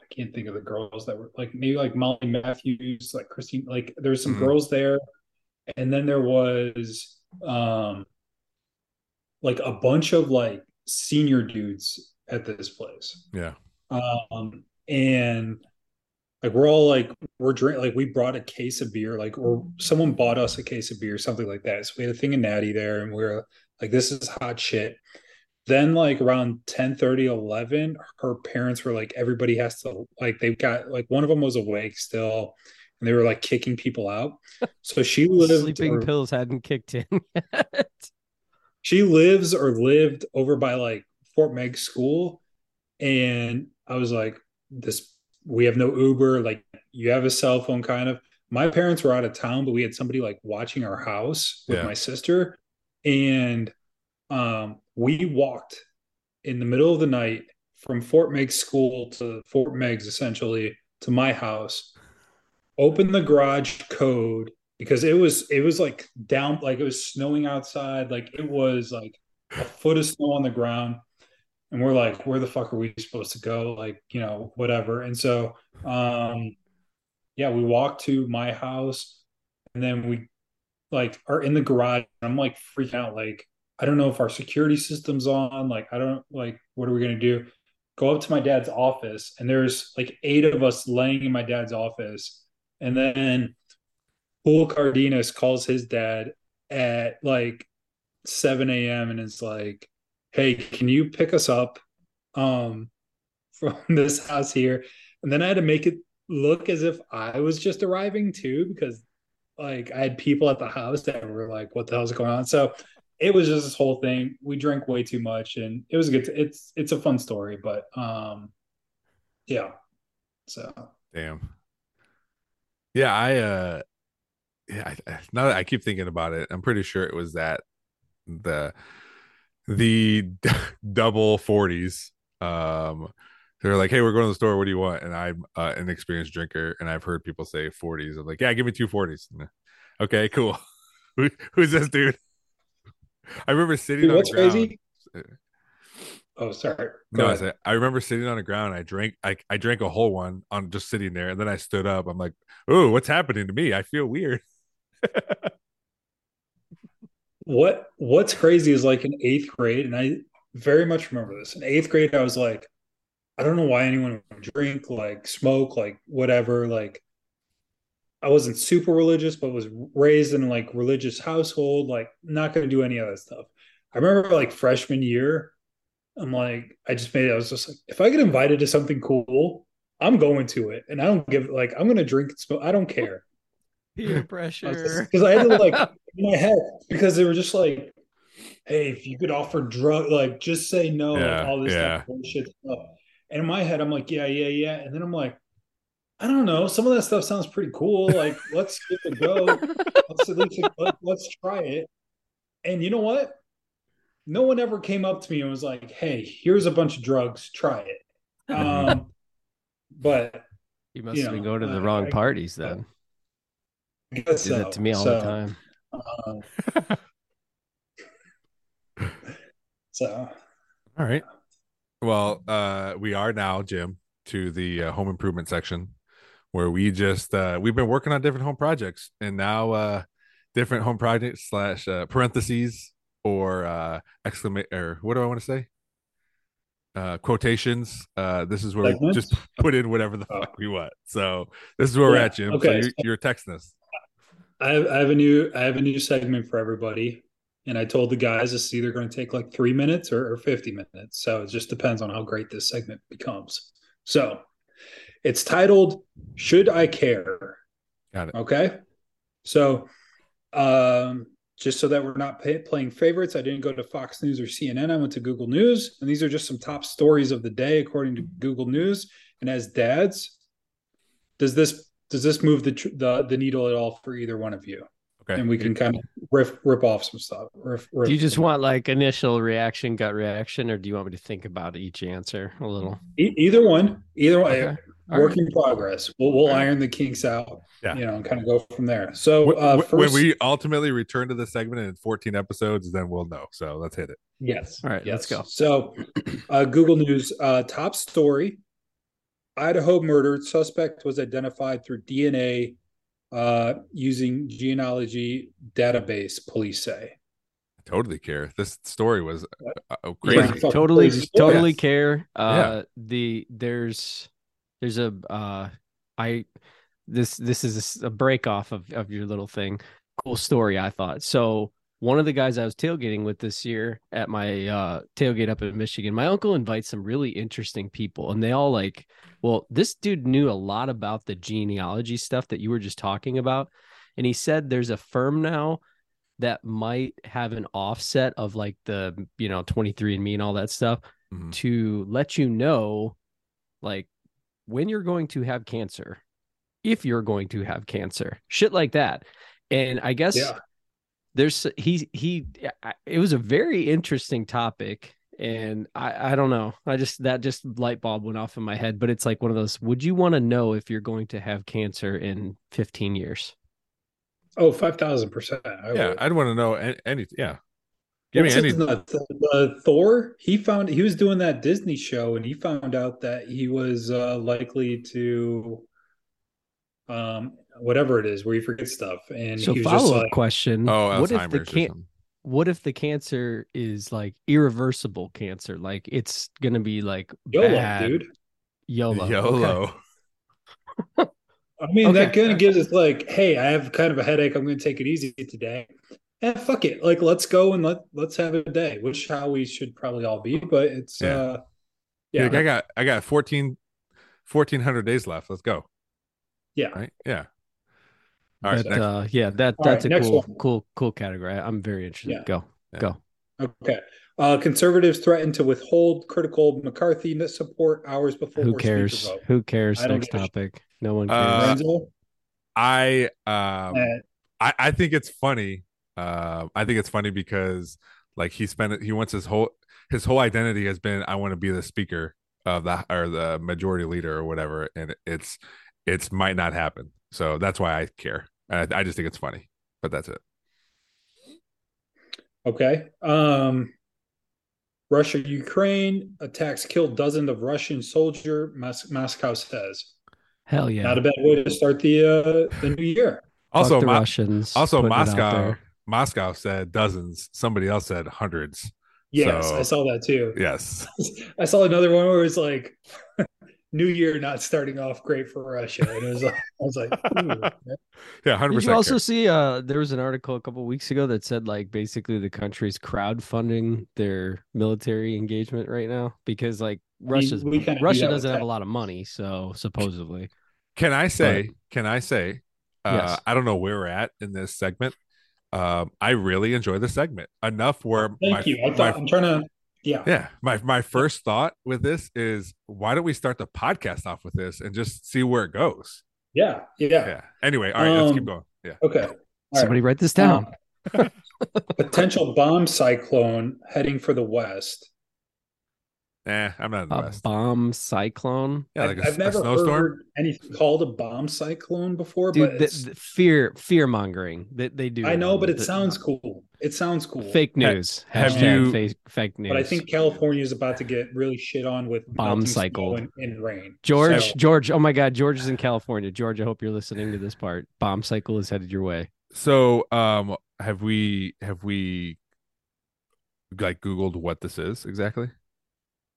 I can't think of the girls that were like maybe like Molly Matthews, like Christine. Like there's some Mhm. girls there, and then there was um like a bunch of like senior dudes at this place. yeah. Um, and like we're all like we're drink like we brought a case of beer, like or someone bought us a case of beer, something like that. So we had a thing of natty there, and we are like, this is hot shit. Then like around 10 30, 11, her parents were like, everybody has to like they got like one of them was awake still, and they were like kicking people out. So [laughs] she lived Sleeping or- pills hadn't kicked in [laughs] yet. she lives or lived over by like Fort Meigs school. And I was like, this, we have no Uber. Like, you have a cell phone, kind of. My parents were out of town, but we had somebody like watching our house with Yeah. my sister. And um, we walked in the middle of the night from Fort Meigs school to Fort Meigs, essentially, to my house, opened the garage code because it was it was like down like it was snowing outside like it was like a foot of snow on the ground. And we're like where the fuck are we supposed to go? Like you know whatever. And so um yeah we walked to my house and then we like are in the garage i'm like freaking out like i don't know if our security system's on like i don't like what are we to do go up to my dad's office and there's like eight of us laying in my dad's office and then Paul Cardenas calls his dad at like 7 a.m. and is like, Hey, can you pick us up um [laughs] from this house here? And then I had to make it look as if I was just arriving too, because like I had people at the house that were like, What the hell's going on? So it was just this whole thing. We drank way too much and it was a good it's it's a fun story, but um yeah. So Damn. Yeah, I uh yeah, I, now that I keep thinking about it, I'm pretty sure it was that the the [laughs] double 40s um they're like, "Hey, we're going to the store. What do you want?" And I'm uh, an experienced drinker, and I've heard people say 40s. I'm like, "Yeah, give me two 40s." Okay, cool. [laughs] Who, who's this dude? [laughs] I remember sitting Dude, on what's the ground. crazy? Oh, sorry. Go No, I, said, I remember sitting on the ground. I drank, I, I drank a whole one on just sitting there, and then I stood up. I'm like, "Oh, what's happening to me? I feel weird." [laughs] What what's crazy is like in eighth grade, and I very much remember this. In eighth grade, I was like, I don't know why anyone would drink, like smoke, like whatever. Like I wasn't super religious, but was raised in like religious household, like not gonna do any of that stuff. I remember like freshman year, I'm like, I just made it, I was just like, if I get invited to something cool, I'm going to it. And I don't give like I'm gonna drink and smoke, I don't care. Peer [laughs] pressure. Because I had to like [laughs] in my head because they were just like, "Hey, if you could offer drug, like just say no, Yeah, like all this yeah. stuff, bullshit stuff." And in my head, I'm like, "Yeah, yeah, yeah," and then I'm like, "I don't know. Some of that stuff sounds pretty cool. Like, let's give it a go. let's at least let, let's try it." And you know what? No one ever came up to me and was like, "Hey, here's a bunch of drugs. Try it." Um, [laughs] but You must You have been going to the uh, wrong I- parties then. I guess Do that to me all So, the time. um, [laughs] so All right. Well, uh, we are now, Jim, to the uh, home improvement section where we just uh, we've been working on different home projects, and now uh, different home projects slash uh, parentheses or uh, exclamation or what do I want to say? Uh, quotations. Uh, this is where we just [laughs] put in whatever the fuck we want. So this is where we're at, Jim. okay. So you're, you're texting us. I have, I have a new I have a new segment for everybody, and I told the guys it's either going to take like three minutes or, or fifty minutes. So it just depends on how great this segment becomes. So it's titled "Should I Care?" Got it. Okay, so um, just so that we're not pay, playing favorites, I didn't go to Fox News or CNN. I went to Google News, and these are just some top stories of the day according to Google News. And as dads, does this does this move the tr- the the needle at all for either one of you? Okay. And we can kind of riff rip off some stuff. Riff, riff Do you just want like initial reaction, gut reaction, or do you want me to think about each answer a little? E- either one, either one. Okay. All Work right. in progress. We'll we'll All right. iron the kinks out. Yeah. you know, and kind of go from there. So uh, wh- first, when we ultimately return to this segment in 14 episodes, then we'll know. So let's hit it. Yes. All right, let's go. So, uh, Google News uh, top story: Idaho murder suspect was identified through DNA uh, using genealogy database. Police say. I totally care. This story was uh, uh, Yeah. crazy. Totally totally Yes. care uh Yeah. the there's there's a uh i this this is a break off of of your little thing cool story i thought so one of the guys i was tailgating with this year at my uh tailgate up in michigan my uncle invites some really interesting people and they all like well this dude knew a lot about the genealogy stuff that you were just talking about and he said there's a firm now that might have an offset of like the you know 23andMe and all that stuff Mhm. to let you know like when you're going to have cancer if you're going to have cancer shit like that and i guess Yeah. There's he he it was a very interesting topic and i i don't know i just that just light bulb went off in my head but it's like one of those would you want to know if you're going to have cancer in 15 years Oh, 5,000 percent. Yeah, I'd want to know any, any yeah. Give me any The, the Thor, he found he was doing that Disney show, and he found out that he was uh, likely to, um, whatever it is, where you forget stuff, and so he was just follow up like, question oh what if the Alzheimer's or can something. what if the cancer is like irreversible cancer like it's gonna be like "YOLO, bad dude." yolo okay. [laughs] I mean, Okay. that kind of gives us like, hey, I have kind of a headache. I'm going to take it easy today. And fuck it, like let's go and let let's have a day, which how we should probably all be. But it's Yeah. uh, Yeah. yeah, Like I got I got 14 1400 days left. Let's go. Yeah. Right? Yeah. All right. But, next. uh, yeah that All that's right, a cool one. cool cool category i'm very interested Yeah. go Yeah. go Okay. Uh, conservatives threaten to withhold critical McCarthy support hours before who cares vote. who cares next give topic no one Uh, cares Renzo? I um Uh, I, I think it's funny. Um, I think it's funny because like he spent he wants his whole his whole identity has been I want to be the speaker of the or the majority leader or whatever, and it's it's might not happen. So that's why I care. I, I just think it's funny, but that's it. okay. Um, Russia Ukraine attacks killed dozens of Russian soldier. Mos- Moscow says hell yeah not a bad way to start the uh, the new year. Also, the Mo- russians also putting it out Moscow. Moscow said dozens. Somebody else said hundreds. Yes, So- I saw that too. Yes. [laughs] I saw another one where it was like New Year not starting off great for Russia, and it was like, I was like, ooh. [laughs] Yeah, hundred Did you percent. also see uh there was an article a couple weeks ago that said like basically the country's crowdfunding their military engagement right now because like mean, Russia's we kinda do Russia doesn't have a lot of money, so supposedly. Can I say? Can I say? Uh, Yes. I don't know where we're at in this segment. Um, I really enjoy the segment enough where Thank my, you. I my I'm trying to, yeah, yeah my my first thought with this is why don't we start the podcast off with this and just see where it goes? yeah, yeah. Yeah. Anyway, all right, let's keep Um, going. Yeah. Okay. All right. Somebody write this down. Um, [laughs] potential bomb cyclone heading for the west. Nah, I'm not in the A West. bomb cyclone. Yeah, like I've, a, I've never a snowstorm. heard anything called a bomb cyclone before, Dude, but the, the fear fear mongering that they do. I know, but it the- sounds cool. It sounds cool. fake news. have Hashtag you- fake, fake news. But I think California is about to get really shit on with Bomb melting snow cycle. and, and rain. George, So- George, oh my God, George is in California. George, I hope you're listening to this part. Bomb cycle is headed your way. So, um, have we have we like Googled what this is exactly?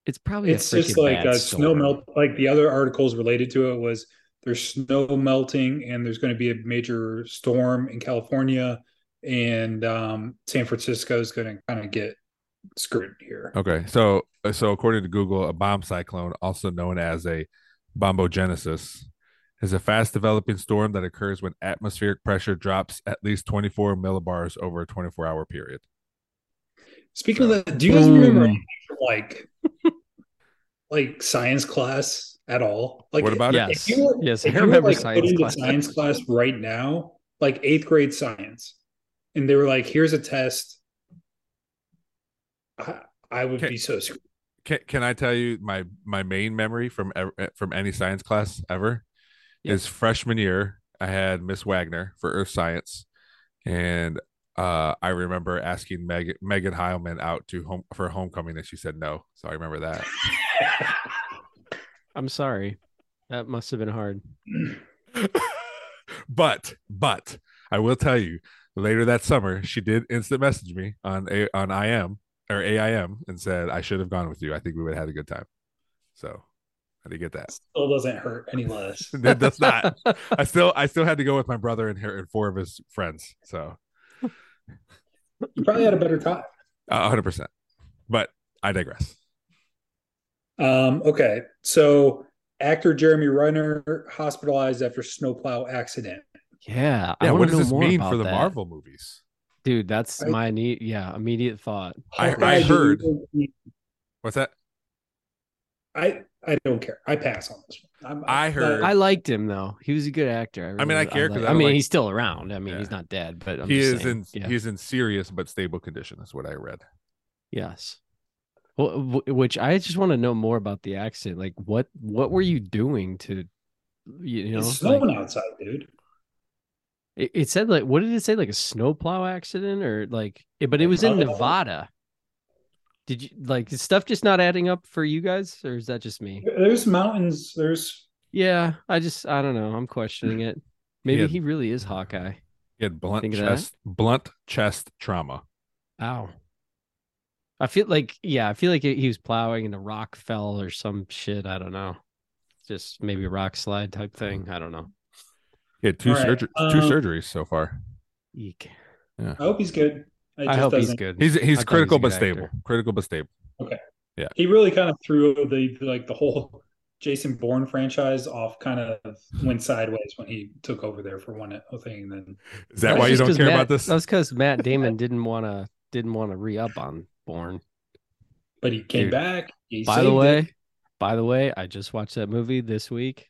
It's probably it's a just like bad a snow melt. Like the other articles related to it was there's snow melting and there's going to be a major storm in California, and um, San Francisco is going to kind of get screwed here. Okay, so so according to Google, a bomb cyclone, also known as a bombogenesis, is a fast developing storm that occurs when atmospheric pressure drops at least 24 millibars over a 24 hour period. Speaking of that, do you guys remember Boom. anything like [laughs] like science class at all? Like, What about it? Yes, if you were, yes, if I you were, remember like, science put class. science class right now, like eighth grade science, and they were like, "Here's a test." I, I would Okay. be so screwed. Can, can I tell you my my main memory from ev- eh, from any science class ever Yeah. is freshman year. I had Miss Wagner for Earth Science, and uh, I remember asking Meg, Megan Heilman out to home for homecoming, and she said no. So I remember that. I'm sorry. That must have been hard. [laughs] but but I will tell you later that summer she did instant message me on a on IM or AIM and said I should have gone with you. I think we would have had a good time. So I did you get that. Still doesn't hurt any less. That does not. [laughs] I still I still had to go with my brother and her and four of his friends. So You probably had a better time. a hundred percent. But I digress. Um, okay, so actor Jeremy Renner hospitalized after snowplow accident. Yeah. I Yeah, wanna what does know this more mean for the that. Marvel movies? Dude, that's I- my need. Yeah, immediate thought. I- Hawkeye I heard- What's that? I I don't care. I pass on this one. I'm, I heard- I liked him though. He was a good actor. I mean, I really- care 'cause like- I I don't mean, like- he's still around. I mean, Yeah. he's not dead, but I'm he just is saying, in yeah. he's in serious but stable condition. Is what I read. Yes. Well, which I just want to know more about the accident. Like, what what were you doing to, you know? it's like- snowing outside, dude. it, it said like, what did it say? Like a snowplow accident or like? it- But it was in Nevada. Did you like is stuff just not adding up for you guys, or is that just me? There's mountains. There's Yeah, I just I don't know. I'm questioning it. Maybe Yeah. he really is Hawkeye. He had blunt Think chest blunt chest trauma. Ow. I feel like yeah, I feel like he was plowing and a rock fell or some shit. I don't know. Just maybe rock slide type thing. I don't know. He had two All right, surgeries two um, surgeries so far. Eek. yeah I hope he's good. It I hope he's doesn't- good. He's he's thought critical a but stable. actor. Critical but stable. Okay. Yeah. He really kind of threw the like the whole [laughs] Jason Bourne franchise off. Kind of went sideways when he took over there for one thing. Then Is that That's why you don't care Matt- about this? That's because Matt [laughs] Damon didn't want to didn't want to re up on Bourne. but he came Dude, back. He By the way, it. by the way, I just watched that movie this week.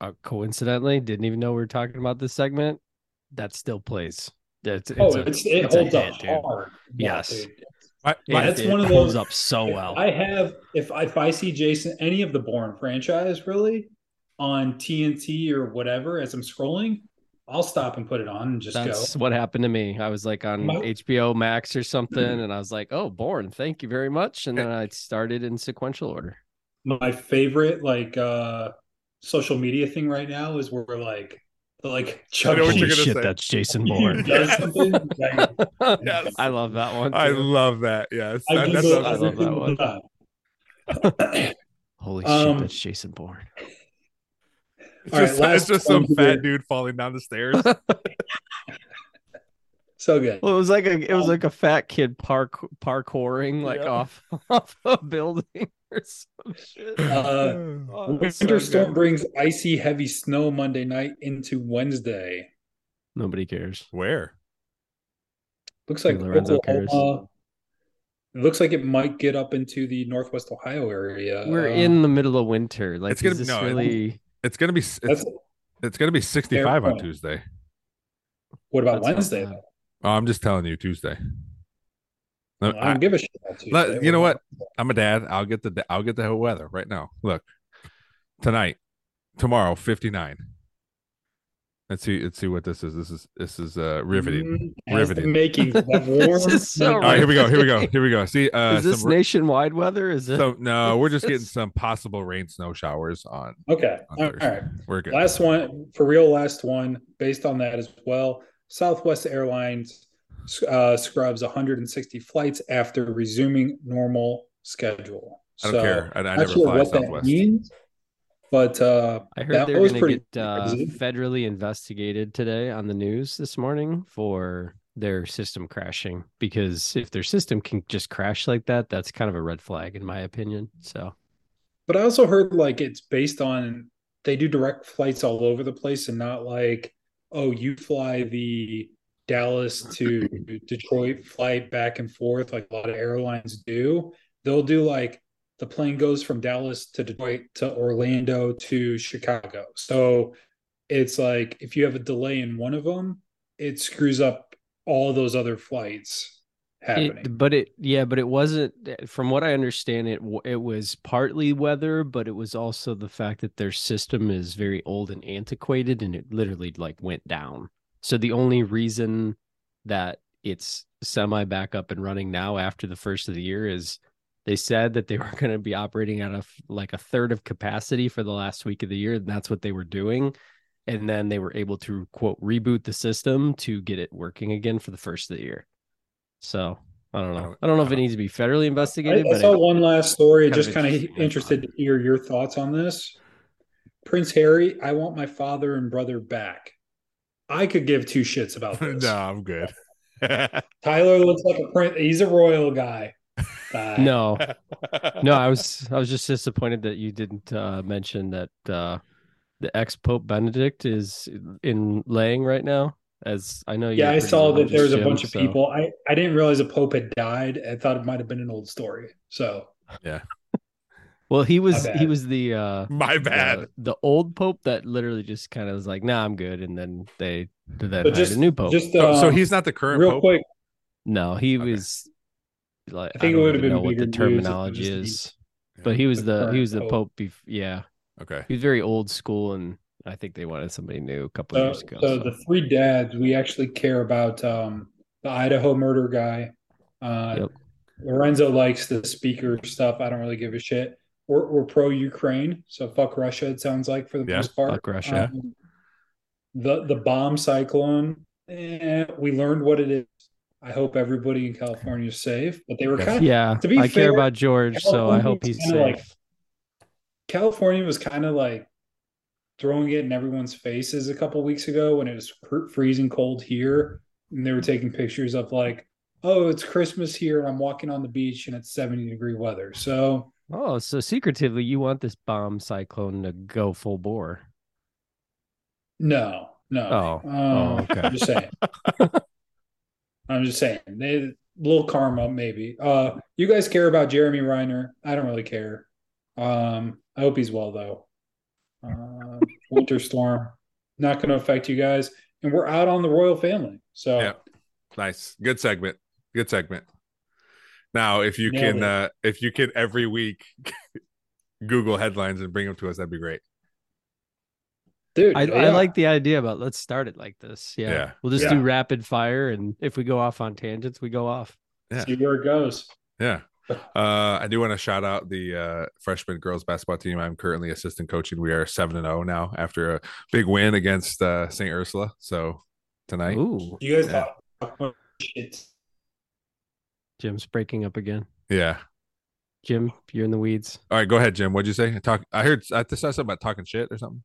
Uh, coincidentally, didn't even know we were talking about this segment. That still plays. It's, oh, a- it's, it it's holds up hit, hard. Yeah, Yes. dude. Why- Yeah, why- that's it one of holds those- up so well. I have if if I see Jason any of the Bourne franchise really on TNT or whatever as I'm scrolling, I'll stop and put it on and just go. That's go. what happened to me. I was like on My- HBO Max or something, and I was like, "Oh, Bourne, thank you very much." And then I started in sequential order. My favorite like uh social media thing right now is where like like Chuck know what you're Holy shit, say. that's Jason Bourne. does Yes. [laughs] I love that one. I love that. Yes. I That- that's Google a- I love that one. time. Holy Um, shit, that's Jason Bourne. it's just, last it's just some fat here. dude falling down the stairs. [laughs] So good. Well, it was like a it was Um, like a fat kid park parkouring like Yeah. off [laughs] off a building or some shit. Uh, Oh, it's so Winter storm good. brings icy heavy snow Monday night into Wednesday. Nobody cares. Where? Looks like Lorenzo Oklahoma. It looks like it might get up into the Northwest Ohio area. We're Uh, in the middle of winter. Like, It's gonna is be- no, really? It's gonna be it's, it's gonna be 65 on. Tuesday. what about That's Wednesday? bad. Though? Oh, I'm just telling you Tuesday. I Uh, don't give a shit about Let- you know what? I'm a dad. I'll get the I'll get the weather right now. Look, tonight, tomorrow, 59. Let's see. Let's see what this is. This is this is uh riveting. Mm, the Riveting. makings of that [laughs] warm. This is so All right, here we go. Here we go. Here we go. See, uh, is this some, nationwide weather? Is it? so no, we're just getting [laughs] some possible rain, snow showers on. Okay. on All all Thursday. right. We're good. Last one for real. Last one based on that as well. Southwest Airlines uh, scrubs 160 flights after resuming normal schedule. I don't care. I, I never sure fly what Southwest. that means, but uh, I heard that they're was going to pretty get uh, federally investigated today on the news this morning for their system crashing because if their system can just crash like that, that's kind of a red flag in my opinion. So But I also heard like it's based on they do direct flights all over the place and not like, oh, you fly the Dallas to Detroit flight back and forth like a lot of airlines do. They'll do like the plane goes from Dallas to Detroit to Orlando to Chicago. So it's like if you have a delay in one of them, it screws up all those other flights happening. It, but it, yeah, but it wasn't. From what I understand, it it was partly weather, but it was also the fact that their system is very old and antiquated, and it literally like went down. So the only reason that it's semi back up and running now after the first of the year is they said that they [laughs] were going to be operating at a like a third of capacity for the last week of the year, and that's what they were doing. And then they were able to quote reboot the system to get it working again for the first of the year. So I don't know. I don't know if it needs to be federally I, investigated, I but saw it- one last story. kind Just kind of interested to hear your thoughts on this. Prince Harry, I want my father and brother back. I could give two shits about [laughs] this. no, I'm good. [laughs] Tyler looks like a prince. He's a royal guy. [laughs] Bye. no, no. I was I was just disappointed that you didn't uh, mention that uh, the ex Pope Benedict is in laying right now. As I know, Yeah, I saw that there was a bunch Jim, of people. I, I didn't realize a pope had died. I thought it might have been an old story. So yeah. Well, he was he was the uh, My bad. the, the old Pope that literally just kind of was like, "Nah, I'm good," and then they then but just a new Pope. just So, so um, he's not the current real pope. quick. no, he Okay. was like I think it don't would have even been know what the news if it was terminology the- is, but he was the the he was the Pope. Pope. Bef- yeah, Okay. he was very old school, and I think they wanted somebody new a couple So, years ago. so so. the three dads, we actually care about um, the Idaho murder guy. Uh, Yep. Lorenzo likes the speaker stuff. I don't really give a shit. We're, we're pro Ukraine, so fuck Russia. It sounds like for the Yeah, most part. fuck Russia. Um, the the bomb cyclone. Eh, we learned what it is. I hope everybody in California is safe. But they were kind of yeah, to be I care fair, about George, so I hope he's kinda like- safe. California was kind of like throwing it in everyone's faces a couple weeks ago when it was freezing cold here, and they were taking pictures of like, oh, it's Christmas here, and I'm walking on the beach and it's 70 degree weather. So Oh, so secretively, you want this bomb cyclone to go full bore? no, no. Oh, Um, oh, okay. I'm just saying. [laughs] I'm just saying. They little karma maybe. Uh, you guys care about Jeremy Renner? I don't really care. Um, I hope he's well though. Uh, winter storm not going to affect you guys, and we're out on the royal family. So Yeah. Nice. Good segment. Good segment. Now, if you Nailed can, it. uh, if you can every week [laughs] Google headlines and bring them to us, that'd be great. dude, I, I like the idea, but let's start it like this. Yeah, Yeah. we'll just Yeah. do rapid fire, and if we go off on tangents, we go off. Yeah. see where it goes. Yeah. Uh, I do want to shout out the uh, freshman girls basketball team. I'm currently assistant coaching. We are seven and zero now after a big win against uh, St. Ursula. So tonight, Ooh, You guys Yeah. talk shit. Jim's breaking up again. yeah. Jim, you're in the weeds. All right, go ahead, Jim. What'd you say? Talk. I heard. I saw something about talking shit or something.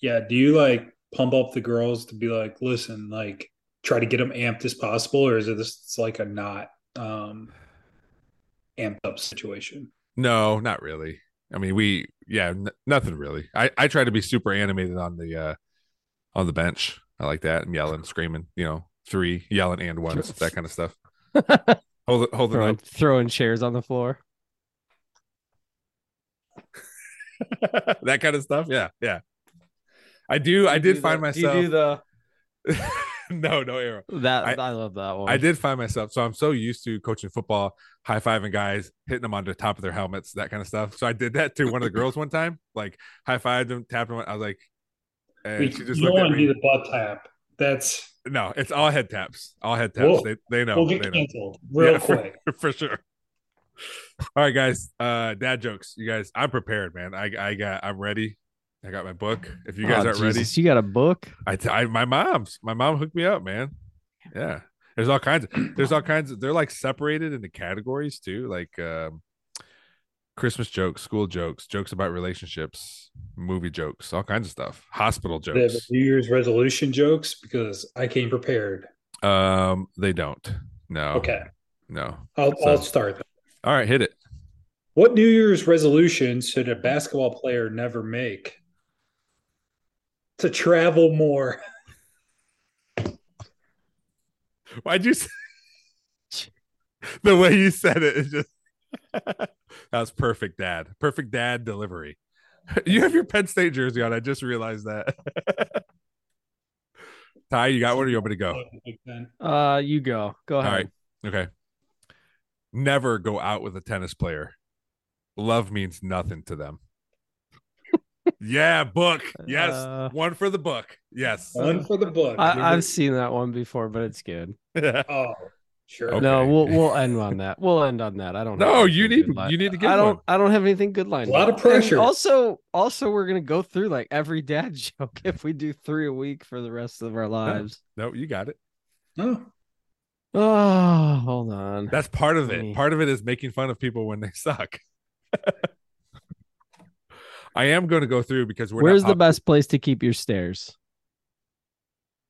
Yeah, do you like pump up the girls to be like, listen, like try to get them amped as possible, or is it this it's like a not um amped up situation? No, not really. I mean, we yeah, n- nothing really. I I try to be super animated on the uh on the bench. I like that and yelling, screaming. You know, three yelling and ones, [laughs] that kind of stuff. [laughs] Hold it, hold it throwing, up. throwing chairs on the floor. [laughs] that kind of stuff. Yeah, yeah. I do. I did do find the- do you myself. do the [laughs] no, no arrow. That I- I, love that one. I did find myself so I'm so used to coaching football, high fiving guys, hitting them on the top of their helmets, that kind of stuff. So I did that to one of the girls one time, [laughs] like high fived them, tapped them. I was like, and We, she just you want to do the butt tap. That's No, it's all head taps, all head taps. Whoa. They they know, we'll they get know. canceled real Yeah, [laughs] for- quick. for sure. All right, guys. Uh dad jokes. You guys, I'm prepared, man. I I got I'm ready. I got my book. If you guys Oh, aren't ready, Jesus, You got a book? I, t- I my mom's my mom hooked me up, man. Yeah. There's all kinds of there's all kinds of they're like separated into categories too, like um Christmas jokes, school jokes, jokes about relationships, movie jokes, all kinds of stuff. Hospital They have jokes. New Year's resolution jokes because I came prepared. Um they don't. No. Okay, No. I'll, So- I'll start. Then. All right, hit it. What New Year's resolution should a basketball player never make? To travel more. Why'd you say [laughs] the way you said it is just [laughs] that was perfect, Dad. Perfect dad delivery. [laughs] You have your Penn State jersey on. I just realized that. Ty, you got one or you want me to go? Uh, you go. Go All ahead. right. Okay. Never go out with a tennis player. Love means nothing to them. Yeah, book. Yes. Uh, one for the book. Yes. One for the book. I, I've seen that one before, but it's good. [laughs] oh, sure. Okay. No, we'll we'll end on that. We'll end on that. I don't. No, have you anything need- good you need to give I don't. one. I don't have anything good lined. A lot up. of pressure. And also, also, we're gonna go through like every dad [laughs] joke if we do three a week for the rest of our lives. no, you got it. Oh, Oh, hold on. That's part of it. Part of it is making fun of people when they suck. [laughs] I am going to go through because we're Where's not the up- best place to keep your stairs?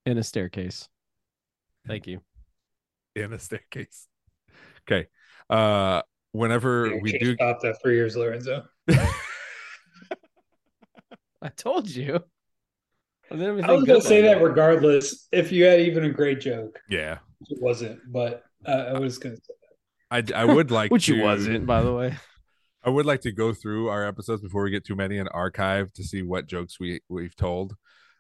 In a staircase. Thank you. in a staircase. Okay. Uh whenever we do stop that three years, Lorenzo. [laughs] I told you. I, didn't have I anything was gonna say lined that regardless. If you had even a great joke, yeah. it wasn't. But uh, I was gonna say I I would like [laughs] which to, you wasn't, by the way. I would like to go through our episodes before we get too many and archive to see what jokes we we've told.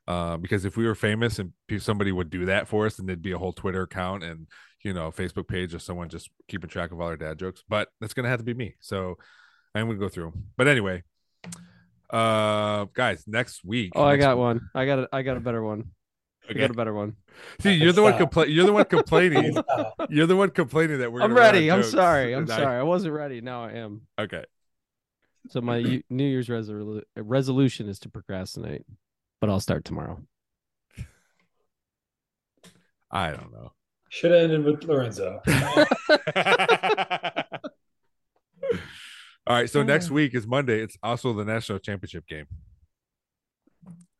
Uh, because if we were famous and somebody would do that for us, then there'd be a whole Twitter account and you know Facebook page of someone just keeping track of all our dad jokes. But that's gonna have to be me. So I'm gonna go through. But anyway, uh, guys, next week. Oh, I next- got one. I got a, I got a better one. I Okay. got a better one. See, you're the one Stop. complaining. You're the one complaining. [laughs] You're the one complaining that we're. I'm gonna run out of ready. I'm sorry. I'm And sorry. I wasn't ready. Now I am. Okay. So my New Year's resolu- resolution is to procrastinate, but I'll start tomorrow. I don't know. should have ended with Lorenzo. [laughs] [laughs] All right. So next week is Monday. It's also the national championship game.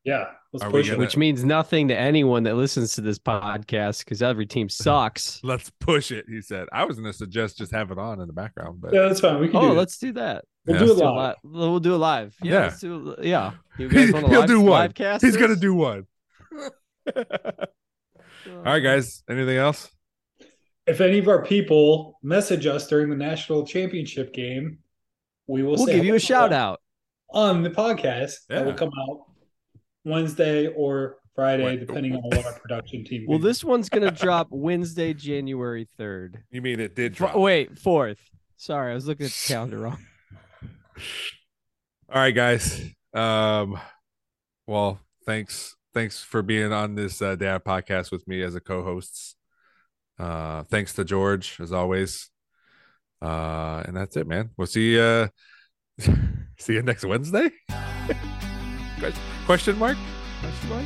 Yeah, let's push gonna- Which means nothing to anyone that listens to this podcast because every team [laughs] sucks. Let's push it. He said. I was going to suggest just have it on in the background, but Yeah, that's fine. We can oh, do let's do that. We'll Yeah. do it a live. We'll do it live. Yeah. Yeah. Do, yeah. You He- guys want to he'll live, do one. live cast? he's going to do one. [laughs] All right, guys. Anything else? If any of our people message us during the national championship game, we will We'll say give you a shout out. on the podcast that will come out Wednesday or Friday, Wait. depending on what our production team. Well, this one's gonna drop Wednesday, January third. You mean it did drop? Wait, fourth. Sorry, I was looking at the calendar wrong. All right, guys. Um, well, thanks, thanks for being on this uh, dad podcast with me as a co-hosts. Uh, thanks to George as always. Uh, and that's it, man. We'll see you. Uh, [laughs] see you next Wednesday. [laughs] Question- Question mark? Question mark?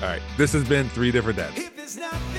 All right. This has been three different dads.